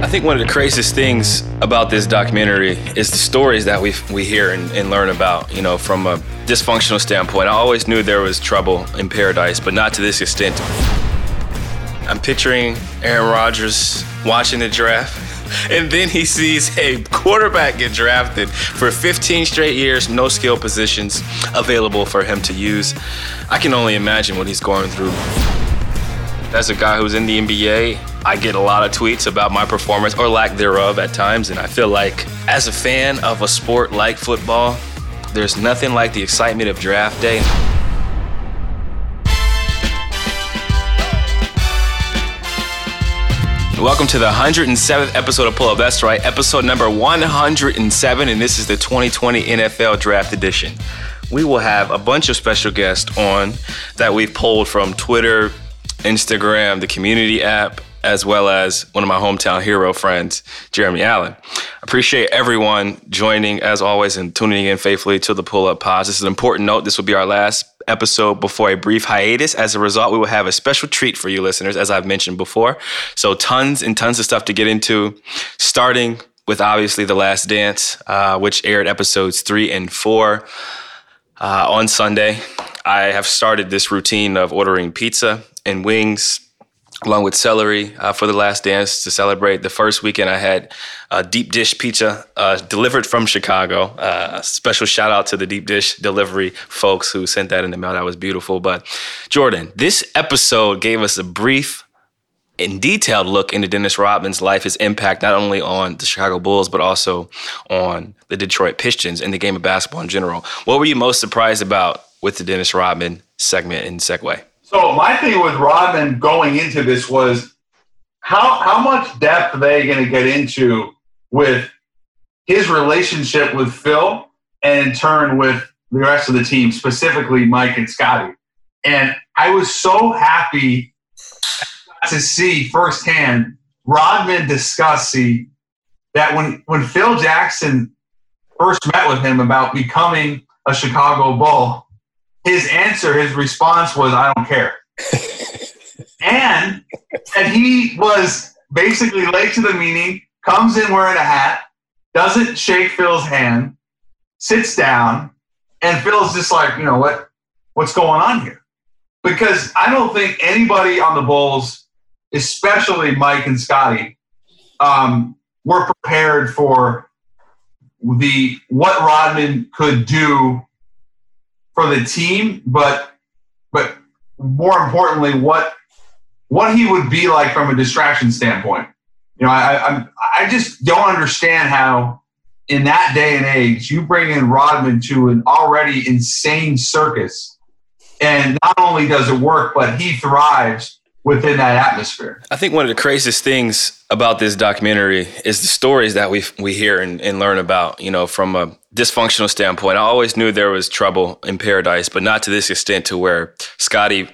I think one of the craziest things about this documentary is the stories that we we hear and, and, learn about. You know, from a dysfunctional standpoint, I always knew there was trouble in paradise, but not to this extent. I'm picturing Aaron Rodgers watching the draft. And then he sees a quarterback get drafted for 15 straight years, no skill positions available for him to use. I can only imagine what he's going through. As a guy who's in the NBA, I get a lot of tweets about my performance or lack thereof at times, and I feel like as a fan of a sport like football, there's nothing like the excitement of draft day. Welcome to the 107th episode of Pull Up. That's right, episode number 107, and this is the 2020 NFL Draft Edition. We will have a bunch of special guests on that we've pulled from Twitter, Instagram, the community app, as well as one of my hometown hero friends, Jeremy Allen. Appreciate everyone joining as always and tuning in faithfully to the Pull Up Pods. This is an important note. This will be our last episode before a brief hiatus. As a result, we will have a special treat for you listeners, as I've mentioned before. So tons and tons of stuff to get into, starting with obviously The Last Dance, uh, which aired episodes three and four uh, on Sunday. I have started this routine of ordering pizza and wings along with celery uh, for the last dance to celebrate. The first weekend i had uh, deep dish pizza uh, delivered from chicago. Uh, special shout out to the deep dish delivery folks who sent that in the mail. That was beautiful. But jordan this episode gave us a brief and detailed look into dennis rodman's life his impact not only on the chicago bulls but also on the detroit pistons and the game of basketball in general. What were you most surprised about with the dennis rodman segment and segue so my thing with Rodman going into this was how how much depth are they going to get into with his relationship with Phil and in turn with the rest of the team, specifically Mike and Scottie. And I was so happy to see firsthand Rodman discuss that when when Phil Jackson first met with him about becoming a Chicago Bull, his answer, his response was, I don't care. and that he was basically late to the meeting, comes in wearing a hat, doesn't shake Phil's hand, sits down, and Phil's just like, you know what, what's going on here? Because I don't think anybody on the Bulls, especially Mike and Scottie, um, were prepared for the what Rodman could do for the team, but but more importantly, what what he would be like from a distraction standpoint. You know, I I, I just don't understand how in that day and age you bring in Rodman to an already insane circus, and not only does it work, but he thrives within that atmosphere. I think one of the craziest things about this documentary is the stories that we we hear and, and, learn about. You know, from a dysfunctional standpoint, I always knew there was trouble in paradise, but not to this extent to where Scottie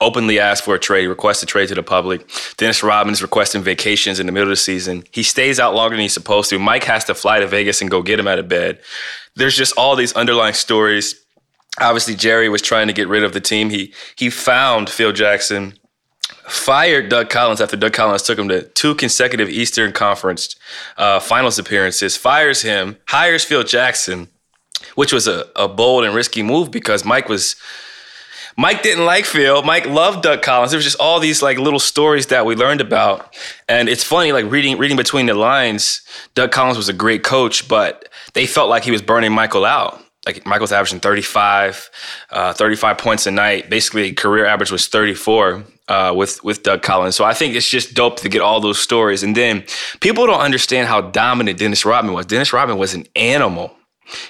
openly asked for a trade, requested a trade to the public. Dennis Rodman's requesting vacations in the middle of the season. He stays out longer than he's supposed to. Mike has to fly to Vegas and go get him out of bed. There's just all these underlying stories. Obviously, Jerry was trying to get rid of the team. He he found Phil Jackson fired Doug Collins after Doug Collins took him to two consecutive Eastern Conference uh, finals appearances, fires him, hires Phil Jackson, which was a, a bold and risky move because Mike was Mike didn't like Phil. Mike loved Doug Collins. There was just all these like little stories that we learned about. And it's funny, like reading reading between the lines, Doug Collins was a great coach, but they felt like he was burning Michael out like Michael's averaging 35, uh, 35 points a night. Basically, career average was 34 uh, with with Doug Collins. So I think it's just dope to get all those stories. And then people don't understand how dominant Dennis Rodman was. Dennis Rodman was an animal.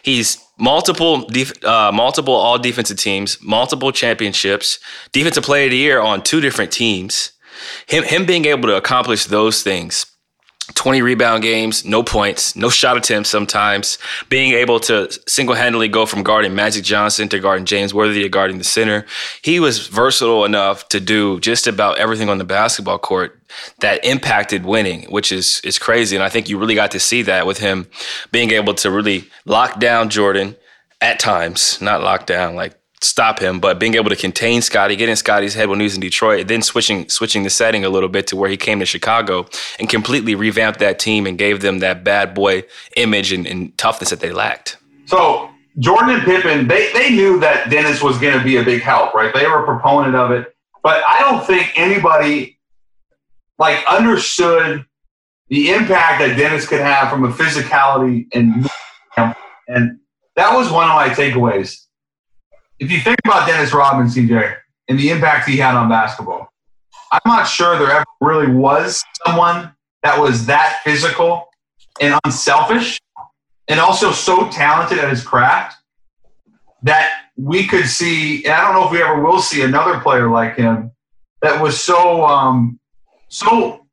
He's multiple def- uh, multiple all defensive teams, multiple championships, defensive player of the year on two different teams. Him him being able to accomplish those things 20 rebound games, no points, no shot attempts sometimes, being able to single handedly go from guarding Magic Johnson to guarding James Worthy to guarding the center. He was versatile enough to do just about everything on the basketball court that impacted winning, which is, is crazy. And I think you really got to see that with him being able to really lock down Jordan at times, not lock down like stop him, but being able to contain Scottie, getting Scottie's head when he was in Detroit, then switching switching the setting a little bit to where he came to Chicago and completely revamped that team and gave them that bad boy image and, and toughness that they lacked. So Jordan and Pippen, they, they knew that Dennis was going to be a big help, right? They were a proponent of it. But I don't think anybody like understood the impact that Dennis could have from a physicality and and that was one of my takeaways. If you think about Dennis Rodman, CJ, and the impact he had on basketball, I'm not sure there ever really was someone that was that physical and unselfish and also so talented at his craft that we could see, and I don't know if we ever will see another player like him that was so um, so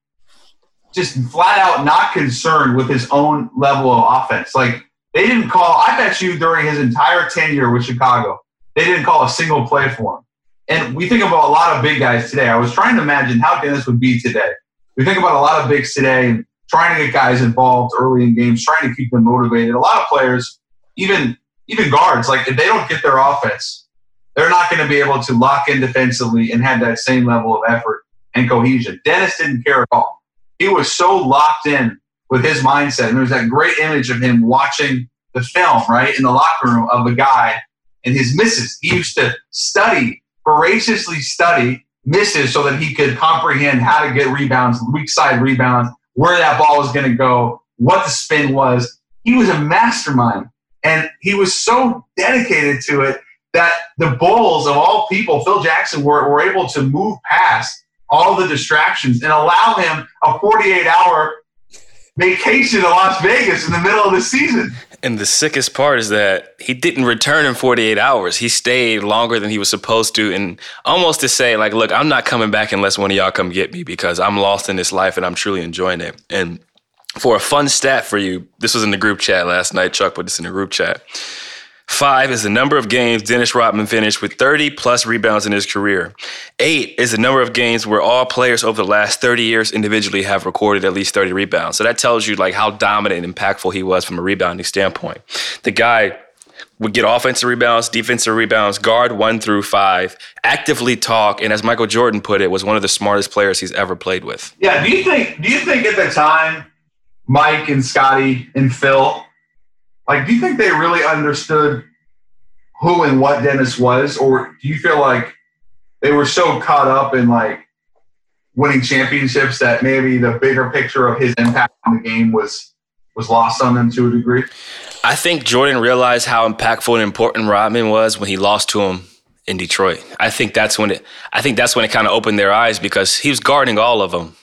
just flat out not concerned with his own level of offense. Like they didn't call. I bet you during his entire tenure with Chicago, they didn't call a single play for him. And we think about a lot of big guys today. I was trying to imagine how Dennis would be today. We think about a lot of bigs today trying to get guys involved early in games, trying to keep them motivated. A lot of players, even even guards, like if they don't get their offense, they're not going to be able to lock in defensively and have that same level of effort and cohesion. Dennis didn't care at all. He was so locked in with his mindset. And there's that great image of him watching the film, right, in the locker room of a guy and his misses. He used to study, voraciously study misses so that he could comprehend how to get rebounds, weak side rebounds, where that ball was going to go, what the spin was. He was a mastermind. And he was so dedicated to it that the Bulls, of all people, Phil Jackson, were, were able to move past all the distractions and allow him a 48 hour vacation to Las Vegas in the middle of the season. And the sickest part is that he didn't return in 48 hours. He stayed longer than he was supposed to. And almost to say, like, look, I'm not coming back unless one of y'all come get me because I'm lost in this life and I'm truly enjoying it. And for a fun stat for you, this was in the group chat last night. Chuck put this in the group chat. Five is the number of games Dennis Rodman finished with 30 plus rebounds in his career. Eight is the number of games where all players over the last 30 years individually have recorded at least 30 rebounds. So that tells you like how dominant and impactful he was from a rebounding standpoint. The guy would get offensive rebounds, defensive rebounds, guard one through five, actively talk, and as Michael Jordan put it, was one of the smartest players he's ever played with. Yeah. Do you think? Do you think at the time, Mike and Scottie and Phil like, do you think they really understood who and what Dennis was, or do you feel like they were so caught up in like winning championships that maybe the bigger picture of his impact on the game was was lost on them to a degree? I think Jordan realized how impactful and important Rodman was when he lost to him in Detroit. I think that's when it. I think that's when it kind of opened their eyes because he was guarding all of them.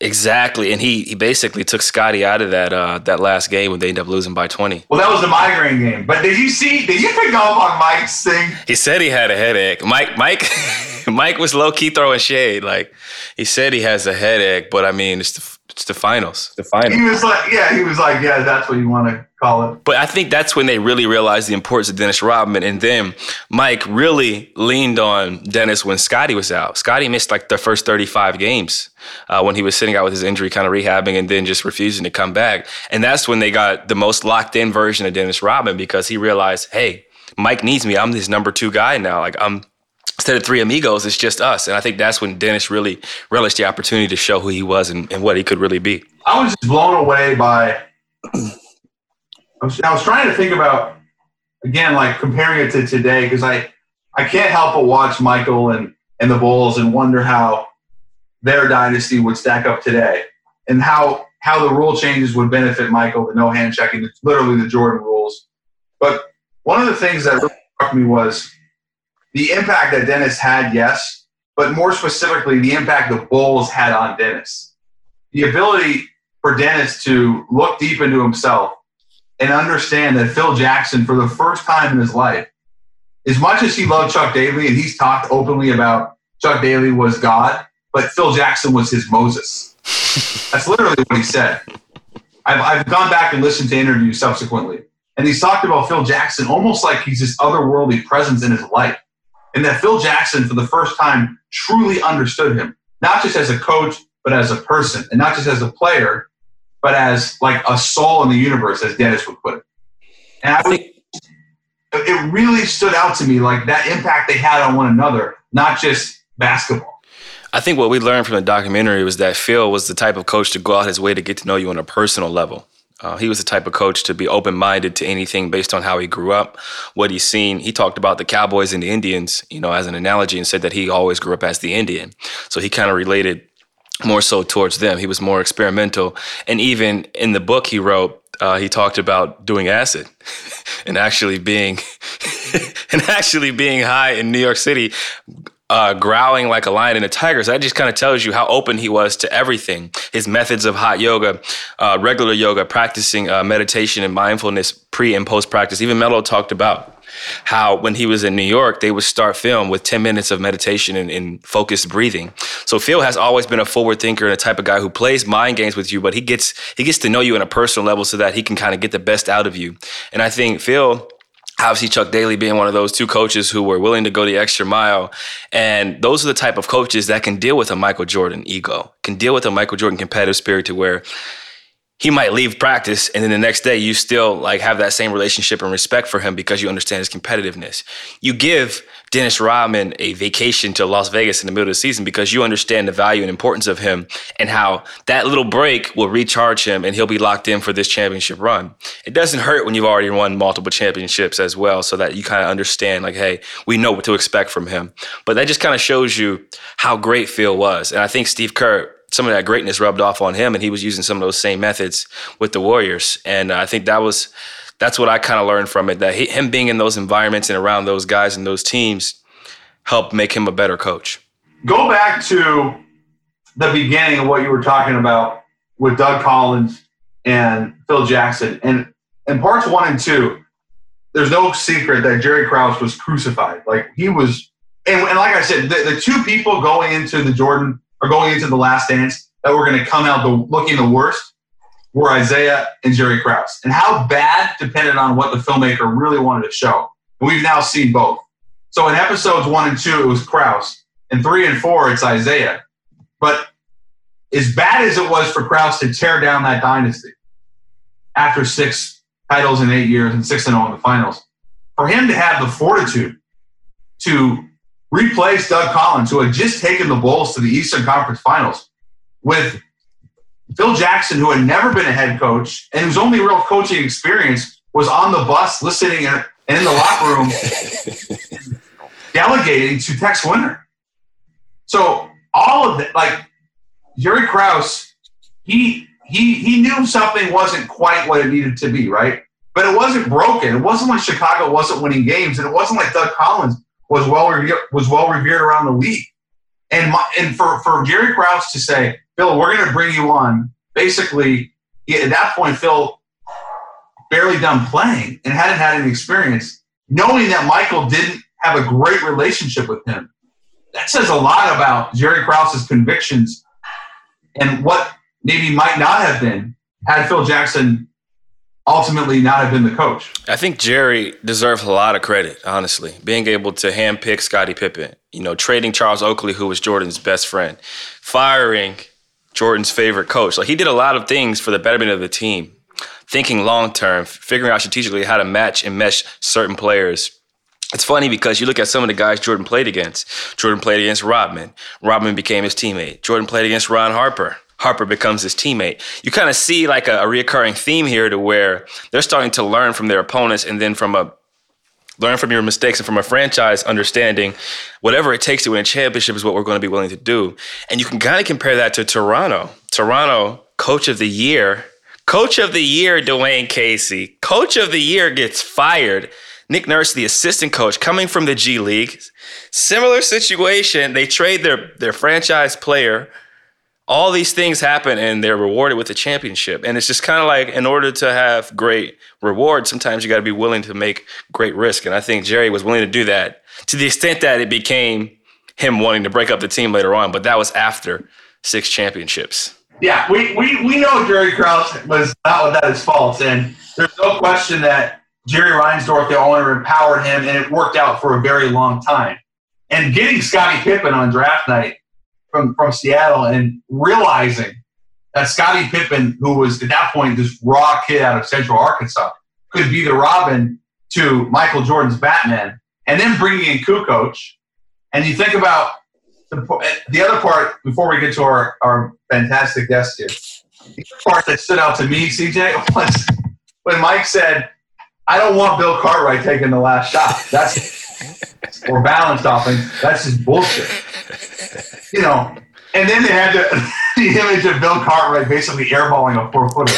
Exactly, and he he basically took Scottie out of that uh, that last game when they ended up losing by twenty. Well, that was the migraine game. But did you see? Did you pick up on Mike's thing? He said he had a headache. Mike Mike Mike was low key throwing shade. Like he said he has a headache, but I mean it's the it's the finals. The finals. He was like, yeah, he was like, yeah, that's what you want to call it. But I think that's when they really realized the importance of Dennis Rodman. And then Mike really leaned on Dennis when Scottie was out. Scottie missed like the first 35 games uh, when he was sitting out with his injury, kind of rehabbing and then just refusing to come back. And that's when they got the most locked in version of Dennis Rodman because he realized, hey, Mike needs me. I'm his number two guy now. Like I'm instead of three amigos, it's just us. And I think that's when Dennis really relished the opportunity to show who he was and, and what he could really be. I was just blown away by. I was, I was trying to think about again, like comparing it to today, because I I can't help but watch Michael and and the Bulls and wonder how their dynasty would stack up today, and how how the rule changes would benefit Michael, the no hand checking, literally the Jordan rules. But one of the things that really struck me was the impact that Dennis had, yes, but more specifically, the impact the Bulls had on Dennis. The ability for Dennis to look deep into himself and understand that Phil Jackson, for the first time in his life, as much as he loved Chuck Daly and he's talked openly about Chuck Daly was God, but Phil Jackson was his Moses. That's literally what he said. I've, I've gone back and listened to interviews subsequently, and he's talked about Phil Jackson almost like he's this otherworldly presence in his life and that Phil Jackson, for the first time, truly understood him, not just as a coach, but as a person, and not just as a player, but as like a soul in the universe, as Dennis would put it. And I think it really stood out to me like that impact they had on one another, not just basketball. I think what we learned from the documentary was that Phil was the type of coach to go out his way to get to know you on a personal level. Uh, he was the type of coach to be open minded to anything based on how he grew up, what he's seen. He talked about the Cowboys and the Indians, you know, as an analogy, and said that he always grew up as the Indian. So he kind of related more so towards them. He was more experimental, and even in the book he wrote, uh, he talked about doing acid and actually being and actually being high in New York City uh, growling like a lion and a tiger. So that just kind of tells you how open he was to everything. His methods of hot yoga, uh, regular yoga, practicing uh, meditation and mindfulness pre and post practice. Even Melo talked about how when he was in New York, they would start film with 10 minutes of meditation and, and, focused breathing. So Phil has always been a forward thinker and a type of guy who plays mind games with you, but he gets he gets to know you on a personal level so that he can kind of get the best out of you. And I think Phil obviously Chuck Daly being one of those two coaches who were willing to go the extra mile. And those are the type of coaches that can deal with a Michael Jordan ego, can deal with a Michael Jordan competitive spirit to where he might leave practice and then the next day you still like have that same relationship and respect for him because you understand his competitiveness. You give Dennis Rodman a vacation to Las Vegas in the middle of the season because you understand the value and importance of him and how that little break will recharge him and he'll be locked in for this championship run. It doesn't hurt when you've already won multiple championships as well, so that you kind of understand, like, hey, we know what to expect from him. But that just kind of shows you how great Phil was. And I think Steve Kerr some of that greatness rubbed off on him, and he was using some of those same methods with the Warriors. And uh, I think that was that's what I kind of learned from it. That he, him being in those environments and around those guys and those teams helped make him a better coach. Go back to the beginning of what you were talking about with Doug Collins and Phil Jackson, and in parts one and two. There's no secret that Jerry Krause was crucified. Like he was, and, and like I said, the, the two people going into the Jordan or going into the Last Dance that were going to come out the, looking the worst were Isiah and Jerry Krause. And how bad depended on what the filmmaker really wanted to show. And we've now seen both. So in episodes one and two, it was Krause. In three and four, it's Isiah. But as bad as it was for Krause to tear down that dynasty after six titles in eight years and six and all in the finals, for him to have the fortitude to replace Doug Collins, who had just taken the Bulls to the Eastern Conference Finals, with Phil Jackson, who had never been a head coach and whose only real coaching experience was on the bus listening and in the locker room delegating to Tex Winter. So all of it, like Jerry Krause, he he he knew something wasn't quite what it needed to be, right? But it wasn't broken. It wasn't like Chicago wasn't winning games, and it wasn't like Doug Collins was well revered, was well revered around the league. And my, and for for Jerry Krause to say, Phil, we're going to bring you on. Basically, at that point, Phil barely done playing and hadn't had any experience, knowing that Michael didn't have a great relationship with him. That says a lot about Jerry Krause's convictions and what maybe might not have been had Phil Jackson ultimately not have been the coach. I think Jerry deserves a lot of credit, honestly, being able to handpick Scottie Pippen, you know, trading Charles Oakley, who was Jordan's best friend, firing Jordan's favorite coach. Like he did a lot of things for the betterment of the team, thinking long term, figuring out strategically how to match and mesh certain players. It's funny because you look at some of the guys Jordan played against. Jordan played against Rodman. Rodman became his teammate. Jordan played against Ron Harper. Harper becomes his teammate. You kind of see like a, a reoccurring theme here to where they're starting to learn from their opponents and then from a learn from your mistakes and from a franchise understanding whatever it takes to win a championship is what we're going to be willing to do. And you can kind of compare that to Toronto. Toronto, coach of the year, coach of the year, Dwane Casey, coach of the year gets fired. Nick Nurse, the assistant coach, coming from the G League. Similar situation. They trade their, their franchise player all these things happen and they're rewarded with a championship. And it's just kind of like in order to have great reward, sometimes you got to be willing to make great risk. And I think Jerry was willing to do that to the extent that it became him wanting to break up the team later on. But that was after six championships. Yeah, we, we, we know Jerry Krause was not without his faults. And there's no question that Jerry Reinsdorf, the owner, empowered him, and it worked out for a very long time. And getting Scottie Pippen on draft night from, from Seattle and realizing that Scottie Pippen, who was at that point this raw kid out of Central Arkansas, could be the Robin to Michael Jordan's Batman, and then bringing in Kukoc, and you think about the, the other part before we get to our, our fantastic guest here. The part that stood out to me, CJ, was when Mike said, "I don't want Bill Cartwright taking the last shot." That's or balanced offense. That's just bullshit. You know, and then they had the, the image of Bill Cartwright basically airballing a four footer.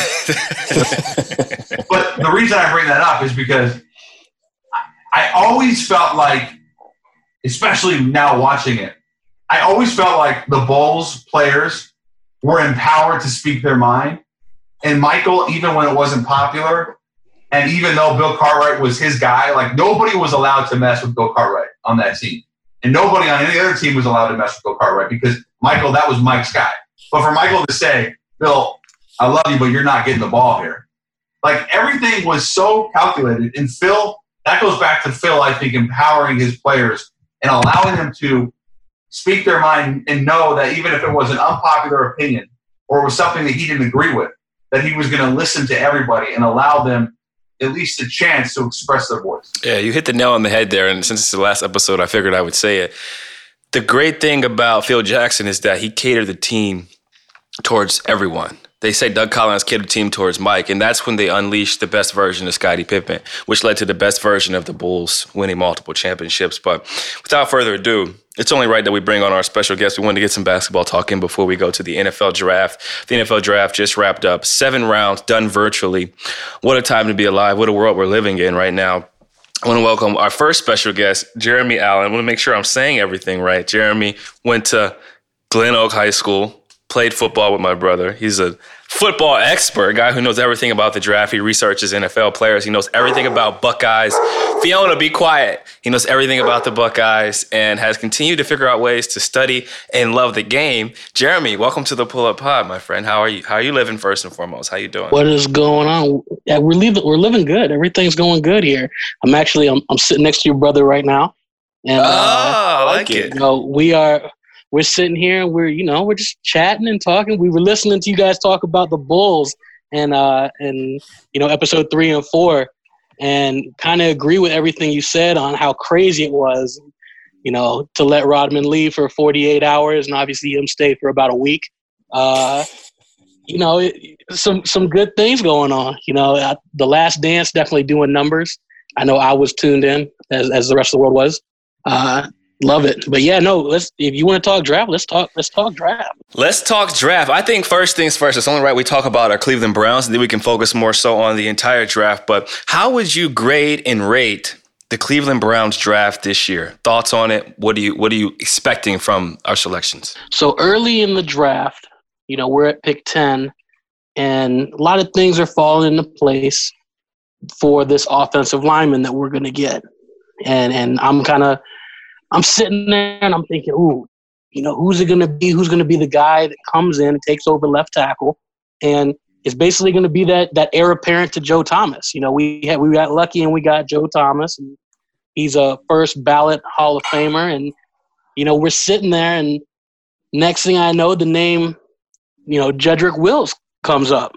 but the reason I bring that up is because I always felt like, especially now watching it, I always felt like the Bulls players were empowered to speak their mind. And Michael, even when it wasn't popular, and even though Bill Cartwright was his guy, like nobody was allowed to mess with Bill Cartwright on that team. And nobody on any other team was allowed to mess with Bill Cartwright because Michael, that was Mike's guy. But for Michael to say, Bill, I love you, but you're not getting the ball here. Like everything was so calculated. And Phil, that goes back to Phil, I think, empowering his players and allowing them to speak their mind and know that even if it was an unpopular opinion or was something that he didn't agree with, that he was going to listen to everybody and allow them at least a chance to express their voice. Yeah, you hit the nail on the head there. And since it's the last episode, I figured I would say it. The great thing about Phil Jackson is that he catered the team towards everyone. They say Doug Collins the team towards Mike, and that's when they unleashed the best version of Scottie Pippen, which led to the best version of the Bulls winning multiple championships. But without further ado, it's only right that we bring on our special guest. We wanted to get some basketball talking before we go to the NFL draft. The NFL draft just wrapped up, seven rounds done virtually. What a time to be alive! What a world we're living in right now. I want to welcome our first special guest, Jeremy Allen. I want to make sure I'm saying everything right. Jeremy went to Glen Oak High School, played football with my brother. He's a football expert, a guy who knows everything about the draft. He researches NFL players. He knows everything about Buckeyes. Fiona, be quiet. He knows everything about the Buckeyes and has continued to figure out ways to study and love the game. Jeremy, welcome to the Pull Up Pod, my friend. How are you? How are you living first and foremost? How you doing? What is going on? Yeah, we're living. We're living good. Everything's going good here. I'm actually. I'm, I'm sitting next to your brother right now. And, oh, uh, I like it. You know, we are we're sitting here and we're you know we're just chatting and talking. We were listening to you guys talk about the Bulls and uh and you know episode three and four, and kind of agree with everything you said on how crazy it was. You know, to let Rodman leave for 48 hours and obviously him stay for about a week. Uh, you know, it, some some good things going on. You know, the Last Dance definitely doing numbers. I know I was tuned in as as the rest of the world was. Uh, Love it. But yeah, no, let's if you want to talk draft, let's talk let's talk draft. Let's talk draft. I think first things first, it's only right we talk about our Cleveland Browns and then we can focus more so on the entire draft. But how would you grade and rate the Cleveland Browns draft this year? Thoughts on it? What do you what are you expecting from our selections? So early in the draft, you know, we're at pick 10 and a lot of things are falling into place for this offensive lineman that we're going to get. And and I'm kind of I'm sitting there and I'm thinking, ooh, you know, who's it going to be? Who's going to be the guy that comes in and takes over left tackle and it's basically going to be that that heir apparent to Joe Thomas? You know, we had we got lucky and we got Joe Thomas, and he's a first ballot Hall of Famer, and you know, we're sitting there, and next thing I know, the name, you know, Jedrick Wills comes up,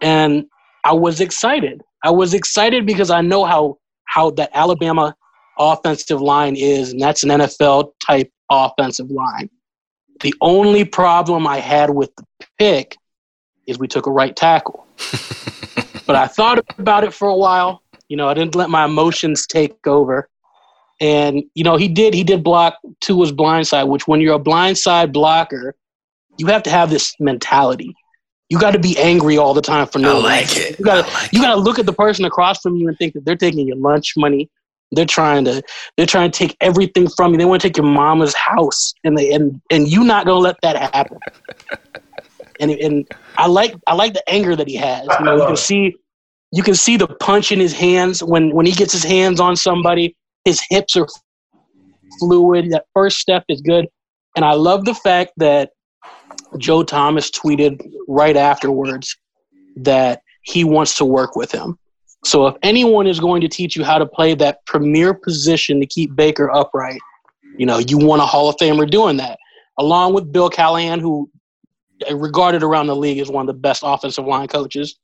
and I was excited. I was excited because I know how how that Alabama offensive line is, and that's an NFL type offensive line. The only problem I had with the pick is we took a right tackle. but I thought about it for a while. You know, I didn't let my emotions take over. And, you know, he did he did block Tua's blindside, which when you're a blindside blocker, you have to have this mentality. You got to be angry all the time for no I like reason. it. You got like you got to look at the person across from you and think that they're taking your lunch money, they're trying to they're trying to take everything from you. They want to take your mama's house, and they and and you not gonna let that happen. and and I like I like the anger that he has. You know, you can see you can see the punch in his hands when when he gets his hands on somebody. His hips are fluid. That first step is good, and I love the fact that Joe Thomas tweeted right afterwards that he wants to work with him. So if anyone is going to teach you how to play that premier position to keep Baker upright, you know, you want a Hall of Famer doing that. Along with Bill Callahan, who regarded around the league as one of the best offensive line coaches.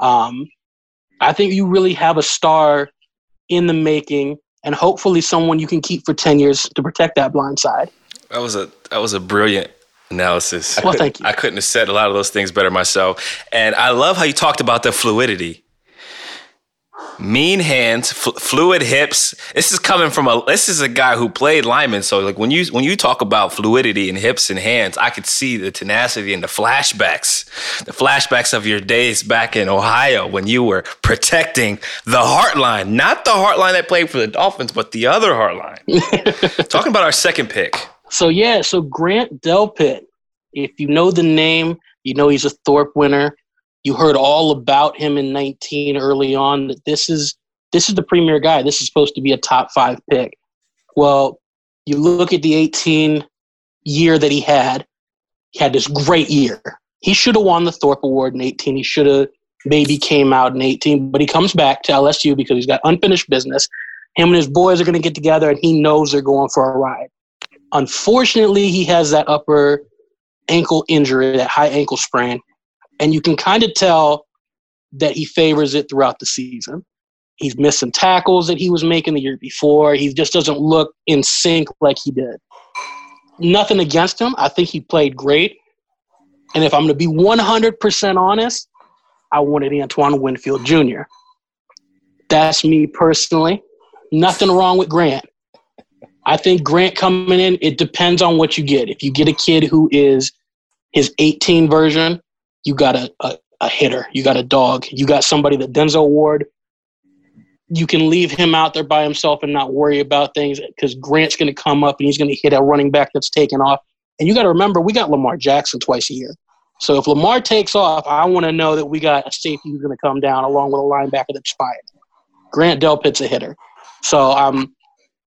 Um, I think you really have a star in the making, and hopefully someone you can keep for 10 years to protect that blind side. That was a that was a brilliant analysis. Well, thank you. I couldn't have said a lot of those things better myself. And I love how you talked about the fluidity. Mean hands, fl- fluid hips. This is coming from a. This is a guy who played lineman. So like when you when you talk about fluidity and hips and hands, I could see the tenacity and the flashbacks, the flashbacks of your days back in Ohio when you were protecting the Hartline, not the Hartline that played for the Dolphins, but the other Hartline. Talking about our second pick. So yeah, so Grant Delpit, if you know the name, you know he's a Thorpe winner. You heard all about him in 19 early on. That this is this is the premier guy. This is supposed to be a top five pick. Well, you look at the 18 year that he had. He had this great year. He should have won the Thorpe Award in 18. He should have maybe came out in 18, but he comes back to LSU because he's got unfinished business. Him and his boys are going to get together, and he knows they're going for a ride. Unfortunately, he has that upper ankle injury, that high ankle sprain, and you can kind of tell that he favors it throughout the season. He's missed some tackles that he was making the year before. He just doesn't look in sync like he did. Nothing against him. I think he played great. And if I'm going to be 100% honest, I wanted Antoine Winfield Jr. That's me personally. Nothing wrong with Grant. I think Grant coming in, it depends on what you get. If you get a kid who is his 18 version, you got a, a, a hitter, you got a dog, you got somebody that Denzel Ward. You can leave him out there by himself and not worry about things because Grant's going to come up and he's going to hit a running back that's taken off. And you got to remember, we got Lamar Jackson twice a year. So if Lamar takes off, I want to know that we got a safety who's going to come down along with a linebacker that's fired. Grant Delpit's a hitter. So um,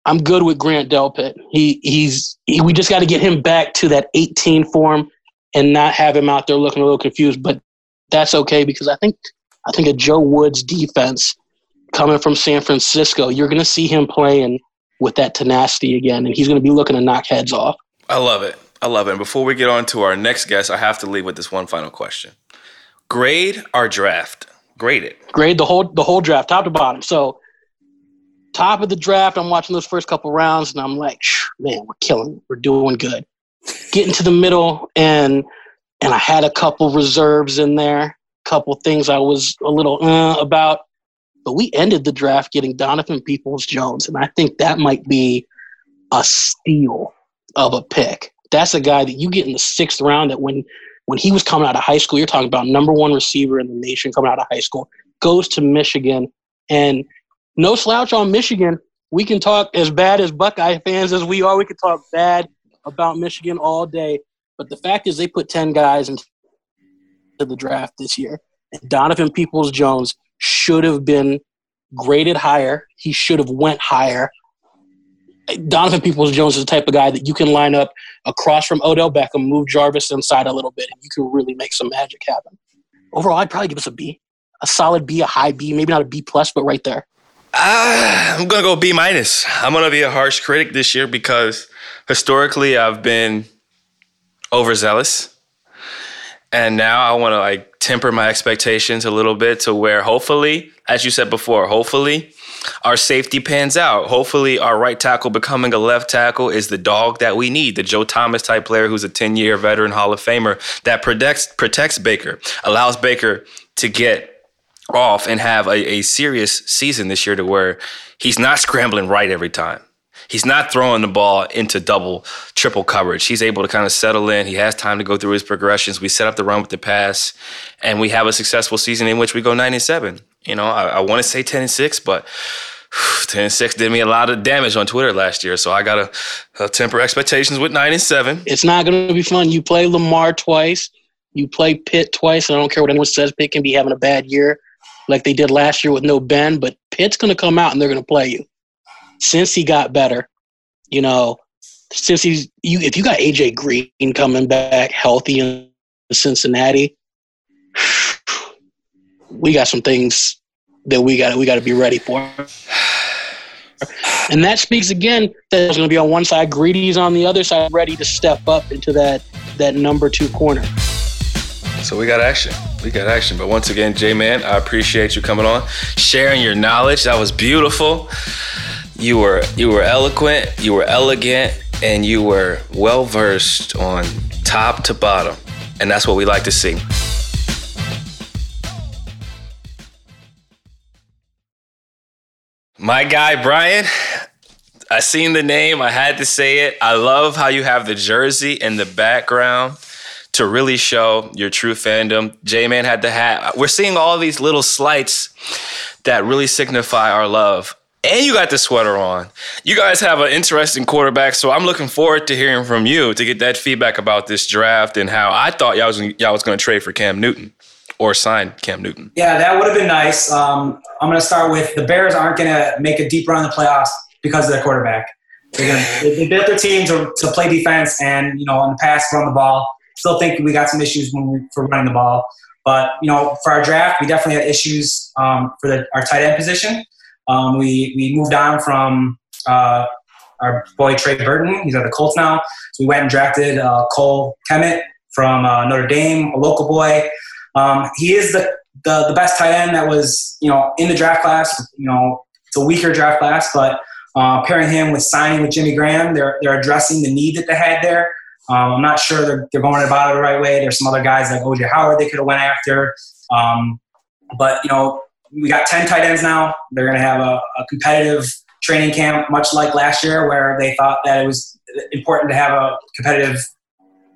I'm good with Grant Delpit. He he's he, we just got to get him back to that 18 form and not have him out there looking a little confused. But that's okay because I think I think a Joe Woods defense coming from San Francisco, you're going to see him playing with that tenacity again, and he's going to be looking to knock heads off. I love it. I love it. And before we get on to our next guest, I have to leave with this one final question. Grade our draft. Grade it. Grade the whole the whole draft, top to bottom. So top of the draft, I'm watching those first couple rounds, and I'm like, man, we're killing. We're doing good. Getting to the middle, and and I had a couple reserves in there, couple things I was a little uh, about. But we ended the draft getting Donovan Peoples Jones, and I think that might be a steal of a pick. That's a guy that you get in the sixth round. That when when he was coming out of high school, you're talking about number one receiver in the nation coming out of high school, goes to Michigan, and no slouch on Michigan. We can talk as bad as Buckeye fans as we are. We can talk bad about Michigan all day. But the fact is, they put 10 guys into the draft this year. And Donovan Peoples Jones should have been graded higher. He should have went higher. Donovan Peoples Jones is the type of guy that you can line up across from Odell Beckham, move Jarvis inside a little bit, and you can really make some magic happen. Overall, I'd probably give us a B, a solid B, a high B, maybe not a B plus, but right there. Uh, I'm gonna go B minus. I'm gonna be a harsh critic this year because historically I've been overzealous, and now I want to like temper my expectations a little bit to where hopefully, as you said before, hopefully our safety pans out. Hopefully, our right tackle becoming a left tackle is the dog that we need, the Joe Thomas type player who's a 10 year veteran Hall of Famer that protects protects Baker, allows Baker to get off and have a, a serious season this year to where he's not scrambling right every time. He's not throwing the ball into double, triple coverage. He's able to kind of settle in. He has time to go through his progressions. We set up the run with the pass, and we have a successful season in which we go nine and seven. You know, I, I want to say ten and six, but 10 and 6 did me a lot of damage on Twitter last year. So I got to uh, temper expectations with 9 and 7. It's not going to be fun. You play Lamar twice, you play Pitt twice. And I don't care what anyone says, Pitt can be having a bad year like they did last year with no Ben, but Pitt's going to come out and they're going to play you. Since he got better, you know, since he's you, if you got AJ Green coming back healthy in Cincinnati, we got some things that we got we got to be ready for. And that speaks again that there's going to be on one side, Greedy's on the other side, ready to step up into that that number two corner. So we got action. We got action. But once again, J Man, I appreciate you coming on, sharing your knowledge. That was beautiful. You were you were eloquent, you were elegant, and you were well versed on top to bottom. And that's what we like to see. My guy Brian, I seen the name, I had to say it. I love how you have the jersey in the background to really show your true fandom. J Man had the hat. We're seeing all these little slights that really signify our love. And you got the sweater on. You guys have an interesting quarterback, so I'm looking forward to hearing from you to get that feedback about this draft and how I thought y'all was y'all was going to trade for Cam Newton or sign Cam Newton. Yeah, that would have been nice. Um, I'm going to start with the Bears aren't going to make a deep run in the playoffs because of their quarterback. Gonna, they built their team to, to play defense and you know in the past run the ball. Still think we got some issues when we, for running the ball. But you know, for our draft, we definitely had issues um, for the, our tight end position. Um, we we moved on from uh, our boy Trey Burton. He's at the Colts now. So we went and drafted uh, Cole Kmet from uh, Notre Dame, a local boy. Um, he is the, the the best tight end that was you know in the draft class. You know, it's a weaker draft class, but uh, pairing him with signing with Jimmy Graham, they're they're addressing the need that they had there. Um, I'm not sure they're, they're going about it the right way. There's some other guys like OJ Howard they could have went after. Um, but, you know, we got 10 tight ends now. They're going to have a, a, competitive training camp, much like last year, where they thought that it was important to have a competitive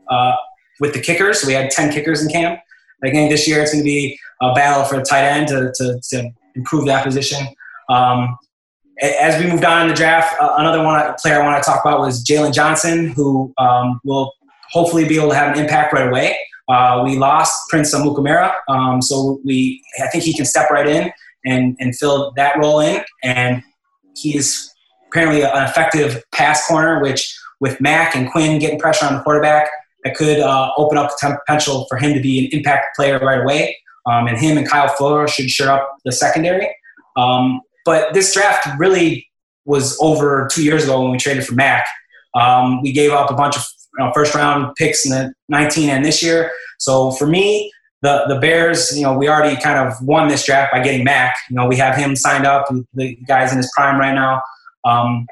uh, with the kickers. So we had 10 kickers in camp. I think this year it's going to be a battle for the tight end to, to, to improve that position. Um, as we moved on in the draft, uh, another one player I want to talk about was Jaylon Johnson, who um, will hopefully be able to have an impact right away. Uh, we lost Prince Amukamara, um, so we I think he can step right in and, and fill that role in. And he is apparently an effective pass corner, which with Mack and Quinn getting pressure on the quarterback, that could uh, open up the potential for him to be an impact player right away. Um, and him and Kyle Fuller should shore up the secondary. Um, but this draft really was over two years ago when we traded for Mack. Um, we gave up a bunch of you know, first round picks in the 19 and this year. So for me, the the Bears, you know, we already kind of won this draft by getting Mack. You know, we have him signed up. The guy's in his prime right now. Um,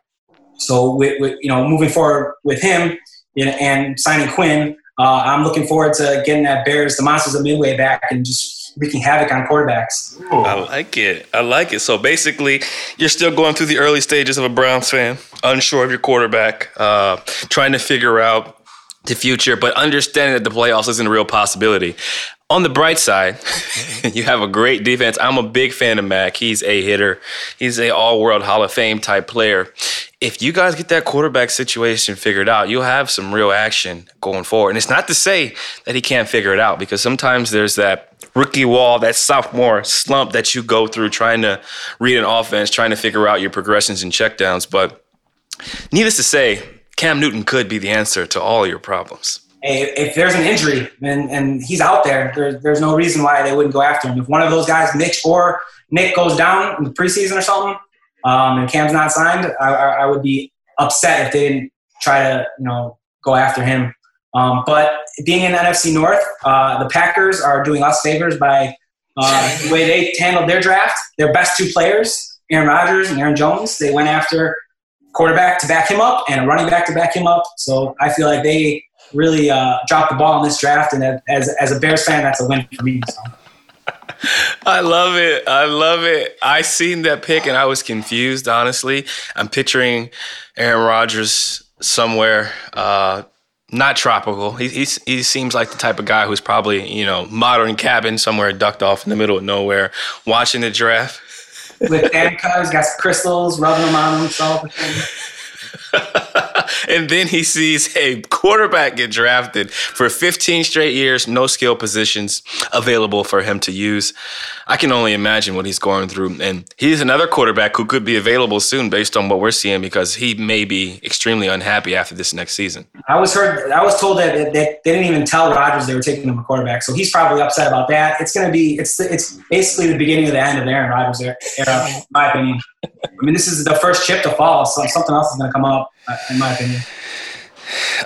so with, with, you know, moving forward with him and signing Quinn, uh, I'm looking forward to getting that Bears, the Monsters of Midway back, and just wreaking havoc on quarterbacks. Ooh. I like it. I like it. So basically, you're still going through the early stages of a Browns fan, unsure of your quarterback, uh, trying to figure out the future, but understanding that the playoffs isn't a real possibility. On the bright side, you have a great defense. I'm a big fan of Mack. He's a hitter. He's a all-world Hall of Fame type player. If you guys get that quarterback situation figured out, you'll have some real action going forward. And it's not to say that he can't figure it out because sometimes there's that rookie wall, that sophomore slump that you go through trying to read an offense, trying to figure out your progressions and checkdowns. But needless to say, Cam Newton could be the answer to all your problems. If there's an injury and, and he's out there, there, there's no reason why they wouldn't go after him. If one of those guys, Mitch or Nick, goes down in the preseason or something, um, and Cam's not signed, I, I, would be upset if they didn't try to, you know, go after him. Um, but being in NFC North, uh, the Packers are doing us favors by uh, the way they handled their draft. Their best two players, Aaron Rodgers and Aaron Jones, they went after quarterback to back him up and a running back to back him up. So I feel like they really uh, dropped the ball in this draft, and as as a Bears fan, that's a win for me. So. I love it. I love it. I seen that pick and I was confused. Honestly, I'm picturing Aaron Rodgers somewhere uh, not tropical. He, he he seems like the type of guy who's probably you know modern cabin somewhere ducked off in the middle of nowhere, watching the draft. With handcuffs, got crystals, rubbing them on himself. and then he sees a quarterback get drafted for 15 straight years, no skill positions available for him to use. I can only imagine what he's going through. And he's another quarterback who could be available soon based on what we're seeing because he may be extremely unhappy after this next season. I was heard I was told that, that they didn't even tell Rodgers they were taking him a quarterback. So he's probably upset about that. It's gonna be it's it's basically the beginning of the end of Aaron Rodgers era, in my opinion. I mean, this is the first chip to fall, so something else is gonna come up, in my opinion.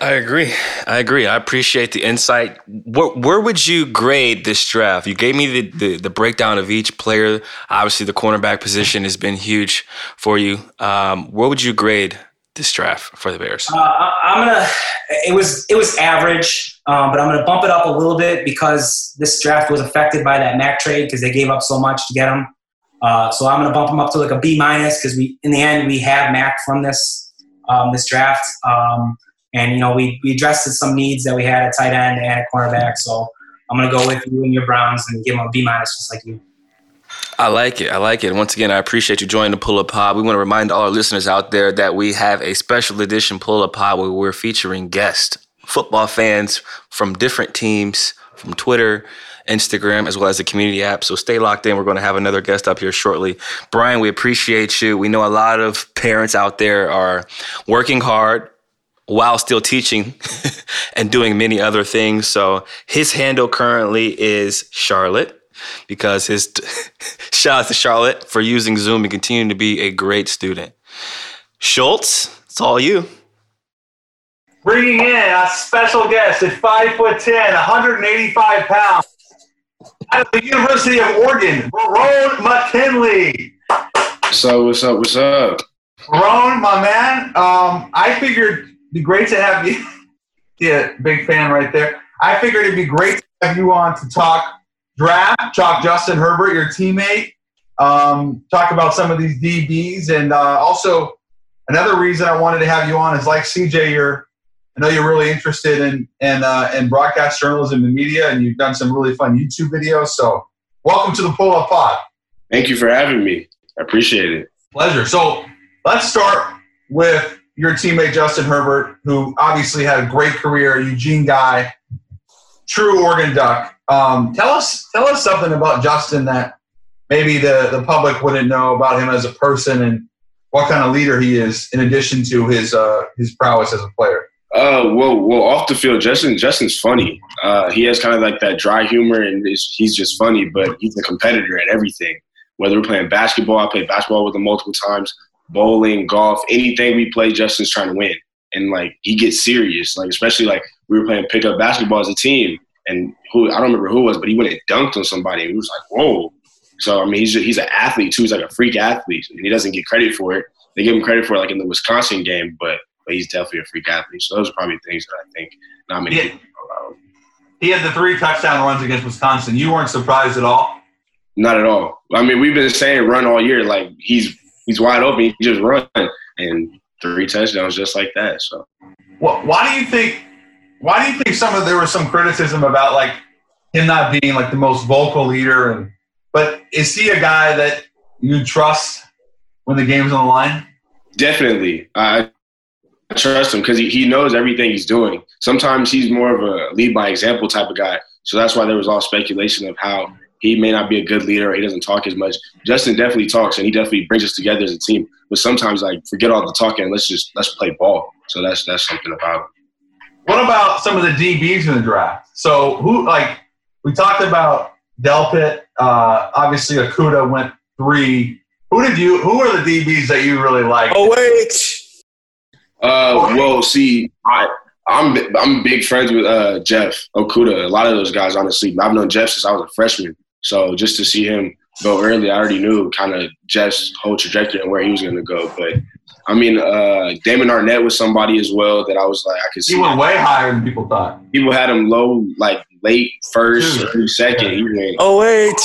I agree. I agree. I appreciate the insight. Where, where would you grade this draft? You gave me the, the, the, breakdown of each player. Obviously, the cornerback position has been huge for you. Um, where would you grade this draft for the Bears? Uh, I'm gonna. It was it was average, um, but I'm gonna bump it up a little bit because this draft was affected by that Mack trade because they gave up so much to get him. Uh, so I'm gonna bump him up to like a B minus because we in the end we have Mack from this um, this draft. Um, and, you know, we, we addressed some needs that we had at tight end and at cornerback. So I'm going to go with you and your Browns and give them a B minus just like you. I like it. I like it. Once again, I appreciate you joining the Pull Up Pod. We want to remind all our listeners out there that we have a special edition Pull Up Pod where we're featuring guests, football fans from different teams, from Twitter, Instagram, as well as the community app. So stay locked in. We're going to have another guest up here shortly. Brian, we appreciate you. We know a lot of parents out there are working hard, while still teaching and doing many other things. So his handle currently is Charlotte because his shout out to Charlotte for using Zoom and continuing to be a great student. Schultz, it's all you. Bringing in a special guest at five foot ten, 185 pounds, out of the University of Oregon, Ron McKinley. Up? What's up? What's up? Ron, my man. Um, I figured it'd be great to have you. yeah, big fan right there. I figured it'd be great to have you on to talk draft, talk Justin Herbert, your teammate, um, talk about some of these DBs, and uh, also another reason I wanted to have you on is like CJ, you're I know you're really interested in in, uh, in broadcast journalism and media, and you've done some really fun YouTube videos. So welcome to the Pull Up Pod. Thank you for having me. I appreciate it. Pleasure. So let's start with your teammate Justin Herbert, who obviously had a great career, Eugene guy, true Oregon Duck. Um, tell us tell us something about Justin that maybe the, the public wouldn't know about him as a person and what kind of leader he is in addition to his uh, his prowess as a player. Uh, well, well, off the field, Justin Justin's funny. Uh, he has kind of like that dry humor, and he's just funny. But he's a competitor at everything. Whether we're playing basketball, I played basketball with him multiple times bowling, golf, anything we play, Justin's trying to win. And like he gets serious. Like especially like we were playing pickup basketball as a team, and who I don't remember who was, but he went and dunked on somebody, and he was like, "Whoa!" So I mean, he's he's an athlete too. He's like a freak athlete, and he doesn't get credit for it. They give him credit for it, like in the Wisconsin game, but but he's definitely a freak athlete. So those are probably things that I think not many people know about. He had the three touchdown runs against Wisconsin. You weren't surprised at all. Not at all. I mean, we've been saying run all year. Like he's he's wide open. He just run and three touchdowns just like that. So, well, why do you think? Why do you think some of there was some criticism about like him not being like the most vocal leader? And but is he a guy that you trust when the game's on the line? Definitely, I trust him because he, he knows everything he's doing. Sometimes he's more of a lead by example type of guy. So that's why there was all speculation of how he may not be a good leader or he doesn't talk as much. Justin definitely talks and he definitely brings us together as a team. But sometimes like forget all the talking, let's just let's play ball. So that's that's something about it. What about some of the DBs in the draft? So who like we talked about Delpit, uh, obviously Okudah went three. Who did you who are the DBs that you really like? Oh wait. Uh well see I I'm I'm big friends with uh, Jeff Okudah. A lot of those guys, honestly, I've known Jeff since I was a freshman. So just to see him go early, I already knew kind of Jeff's whole trajectory and where he was going to go. But I mean, uh, Damon Arnette was somebody as well that I was like, I could see. He went way higher than people thought. People had him low, like late first, early second. He went. Oh wait,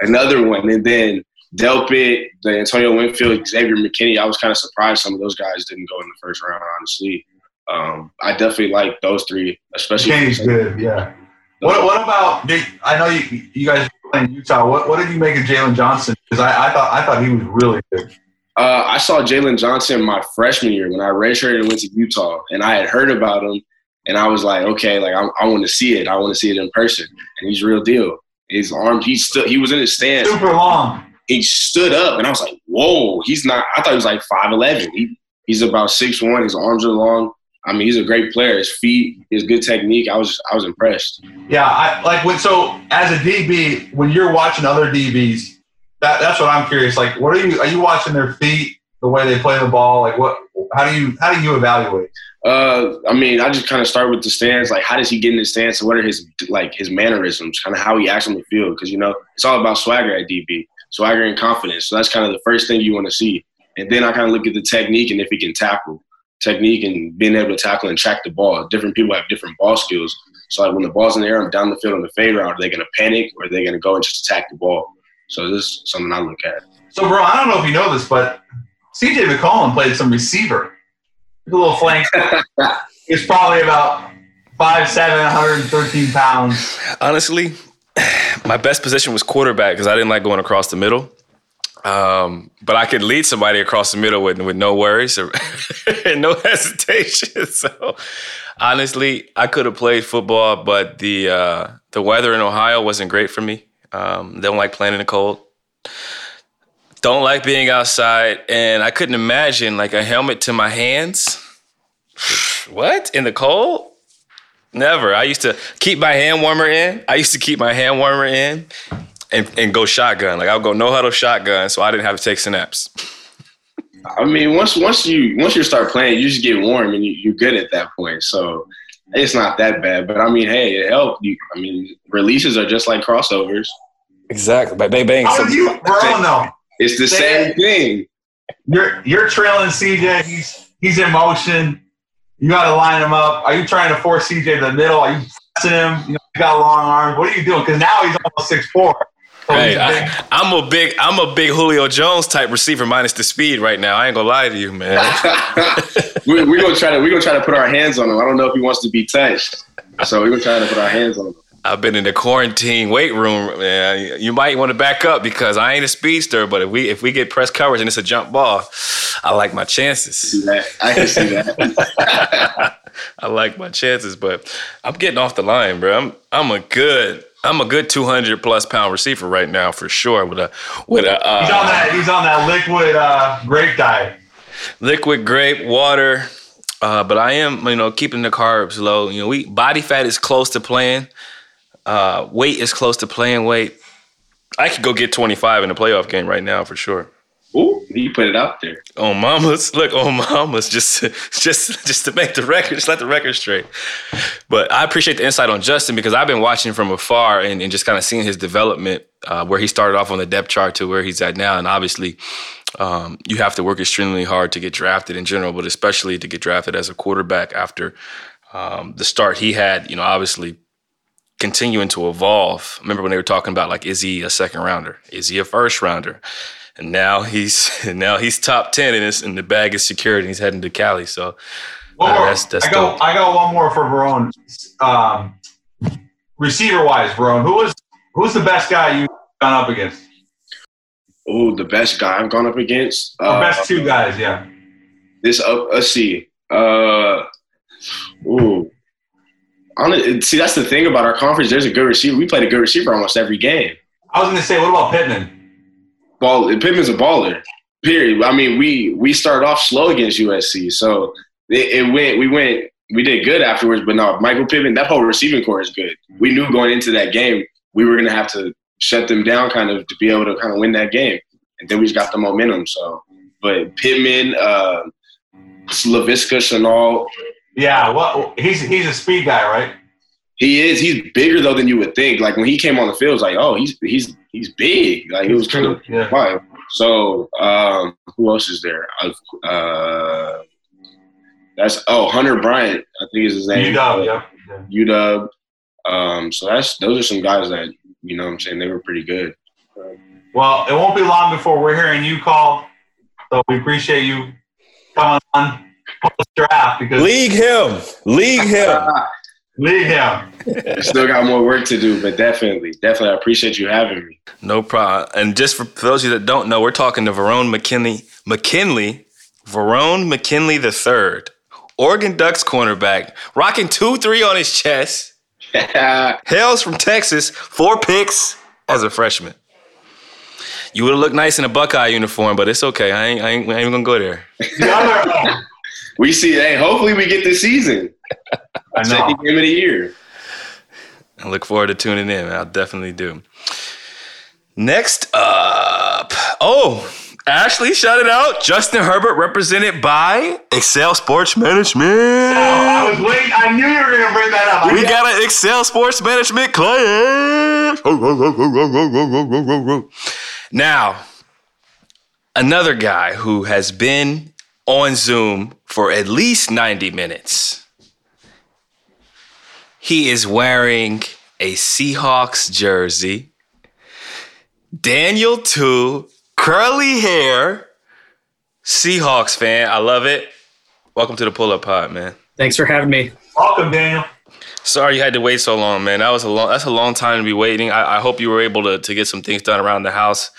another one, and then Delpit, the Antonio Winfield, Xavier McKinney. I was kind of surprised some of those guys didn't go in the first round. Honestly, um, I definitely like those three, especially. McKinney's good, yeah. What, what about? I know you, you guys in Utah. What, what did you make of Jaylon Johnson? Because I, I, thought I thought he was really good. Uh, I saw Jaylon Johnson my freshman year when I redshirted and went to Utah, and I had heard about him, and I was like, okay, like I, I want to see it. I want to see it in person, and he's real deal. His arm, he stood, he was in his stance, super long. He stood up, and I was like, whoa, he's not. I thought he was like five eleven. He he's about six one. His arms are long. I mean, he's a great player. His feet, his good technique. I was I was impressed. Yeah, I like when so as a DB, when you're watching other DBs, that that's what I'm curious. Like, what are you are you watching their feet, the way they play the ball? Like, what? How do you how do you evaluate? Uh, I mean, I just kind of start with the stance. Like, how does he get in the stance? And what are his like his mannerisms? Kind of how he acts on the field. Because you know, it's all about swagger at DB, swagger and confidence. So that's kind of the first thing you want to see. And then I kind of look at the technique and if he can tackle, technique and being able to tackle and track the ball. Different people have different ball skills. So like when the ball's in the air, I'm down the field on the fade route. Are they going to panic or are they going to go and just attack the ball? So this is something I look at. So, bro, I don't know if you know this, but CJ McCollum played some receiver. A little flank. He's probably about 5'7", 113 pounds. Honestly, my best position was quarterback because I didn't like going across the middle. Um, but I could lead somebody across the middle with with no worries or and no hesitation. So honestly, I could have played football, but the uh, the weather in Ohio wasn't great for me. Um, don't like playing in the cold. Don't like being outside, and I couldn't imagine like a helmet to my hands. what in the cold? Never. I used to keep my hand warmer in. I used to keep my hand warmer in and, and go shotgun. Like I would go no huddle shotgun, so I didn't have to take snaps. I mean, once once you once you start playing, you just get warm and you, you're good at that point. So it's not that bad. But I mean, hey, it helped. You, I mean, releases are just like crossovers. Exactly. But bang bang. How are you, bro? No, It's the Say same thing. you're you're trailing CJ. He's he's in motion. You got to line him up. Are you trying to force CJ to the middle? Are you pressing him? You know, you got long arms. What are you doing? Because now he's almost six four. So Hey. I, I'm a big I'm a big Julio Jones type receiver minus the speed right now. I ain't gonna lie to you, man. we, we're gonna try to we're gonna try to put our hands on him. I don't know if he wants to be touched, so we're gonna try to put our hands on him. I've been in the quarantine weight room, man. You might want to back up because I ain't a speedster, but if we if we get press coverage and it's a jump ball, I like my chances. See that? I can see that. I like my chances, but I'm getting off the line, bro. I'm I'm a good I'm a good 200 plus pound receiver right now for sure with a with a he's on uh, that. He's on that liquid uh, grape diet. liquid grape water. Uh, but I am, you know, keeping the carbs low. You know, we body fat is close to playing. Uh, weight is close to playing weight. I could go get 25 in a playoff game right now for sure. Ooh, he put it out there. Oh mamas, look, oh mamas, just just just to make the record, just let the record straight. But I appreciate the insight on Justin because I've been watching from afar and, and just kind of seeing his development, uh, where he started off on the depth chart to where he's at now, and obviously, um, you have to work extremely hard to get drafted in general, but especially to get drafted as a quarterback after um, the start he had. You know, obviously continuing to evolve. Remember when they were talking about like, is he a second rounder? Is he a first rounder? And now he's now he's top ten, and, it's, and the bag is secured, and he's heading to Cali. So Uh, that's- that's I go. dope. I got one more for Verone. Um, receiver wise, Verone, who was who's the best guy you've gone up against? Oh, the best guy I've gone up against. Or Uh, best two guys, yeah. This up. let's see. Uh, ooh. Hon- See, that's the thing about our conference. There's a good receiver. We played a good receiver almost every game. I was going to say, what about Pittman? Ball. Pittman's a baller. Period. I mean, we we started off slow against USC, so it, it went. We went. We did good afterwards, but no, Michael Pittman. That whole receiving core is good. We knew going into that game we were going to have to shut them down, kind of, to be able to kind of win that game, and then we just got the momentum. So, but Pittman, uh, Laviska, Shenault, Yeah, what he's he's a speed guy, right? He is. He's bigger though than you would think. Like when he came on the field, it was like, oh, he's he's he's big. Like it was kind of Yeah. wild. So um, who else is there? Uh, that's oh Hunter Bryant. I think is his name. UW, yeah. yeah. UW. Um, so that's those are some guys that you know. what I'm saying they were pretty good. Well, it won't be long before we're hearing you call. So we appreciate you coming on post draft because league him, league him. league him. Still got more work to do, but definitely, definitely, I appreciate you having me. No problem. And just for, for those of you that don't know, we're talking to Verone McKinley, McKinley, Verone McKinley the third, Oregon Ducks cornerback, rocking two three on his chest. Hails from Texas, four picks as a freshman. You would have looked nice in a Buckeye uniform, but it's okay. I ain't, I ain't, I ain't gonna go there. The other, oh, we see. Hey, hopefully we get this season. I know. Second know. game of the year. I look forward to tuning in. I'll definitely do. Next up, oh, Ashley, shout it out. Justin Herbert, represented by Excel Sports Management. Oh, I was waiting. I knew you were going to bring that up. We knew- got an Excel Sports Management client. Now, another guy who has been on Zoom for at least 90 minutes. He is wearing a Seahawks jersey. Daniel 2, curly hair, Seahawks fan. I love it. Welcome to the Pull Up Pod, man. Thanks for having me. Welcome, Daniel. Sorry you had to wait so long, man. That was a long. That's a long time to be waiting. I, I hope you were able to to get some things done around the house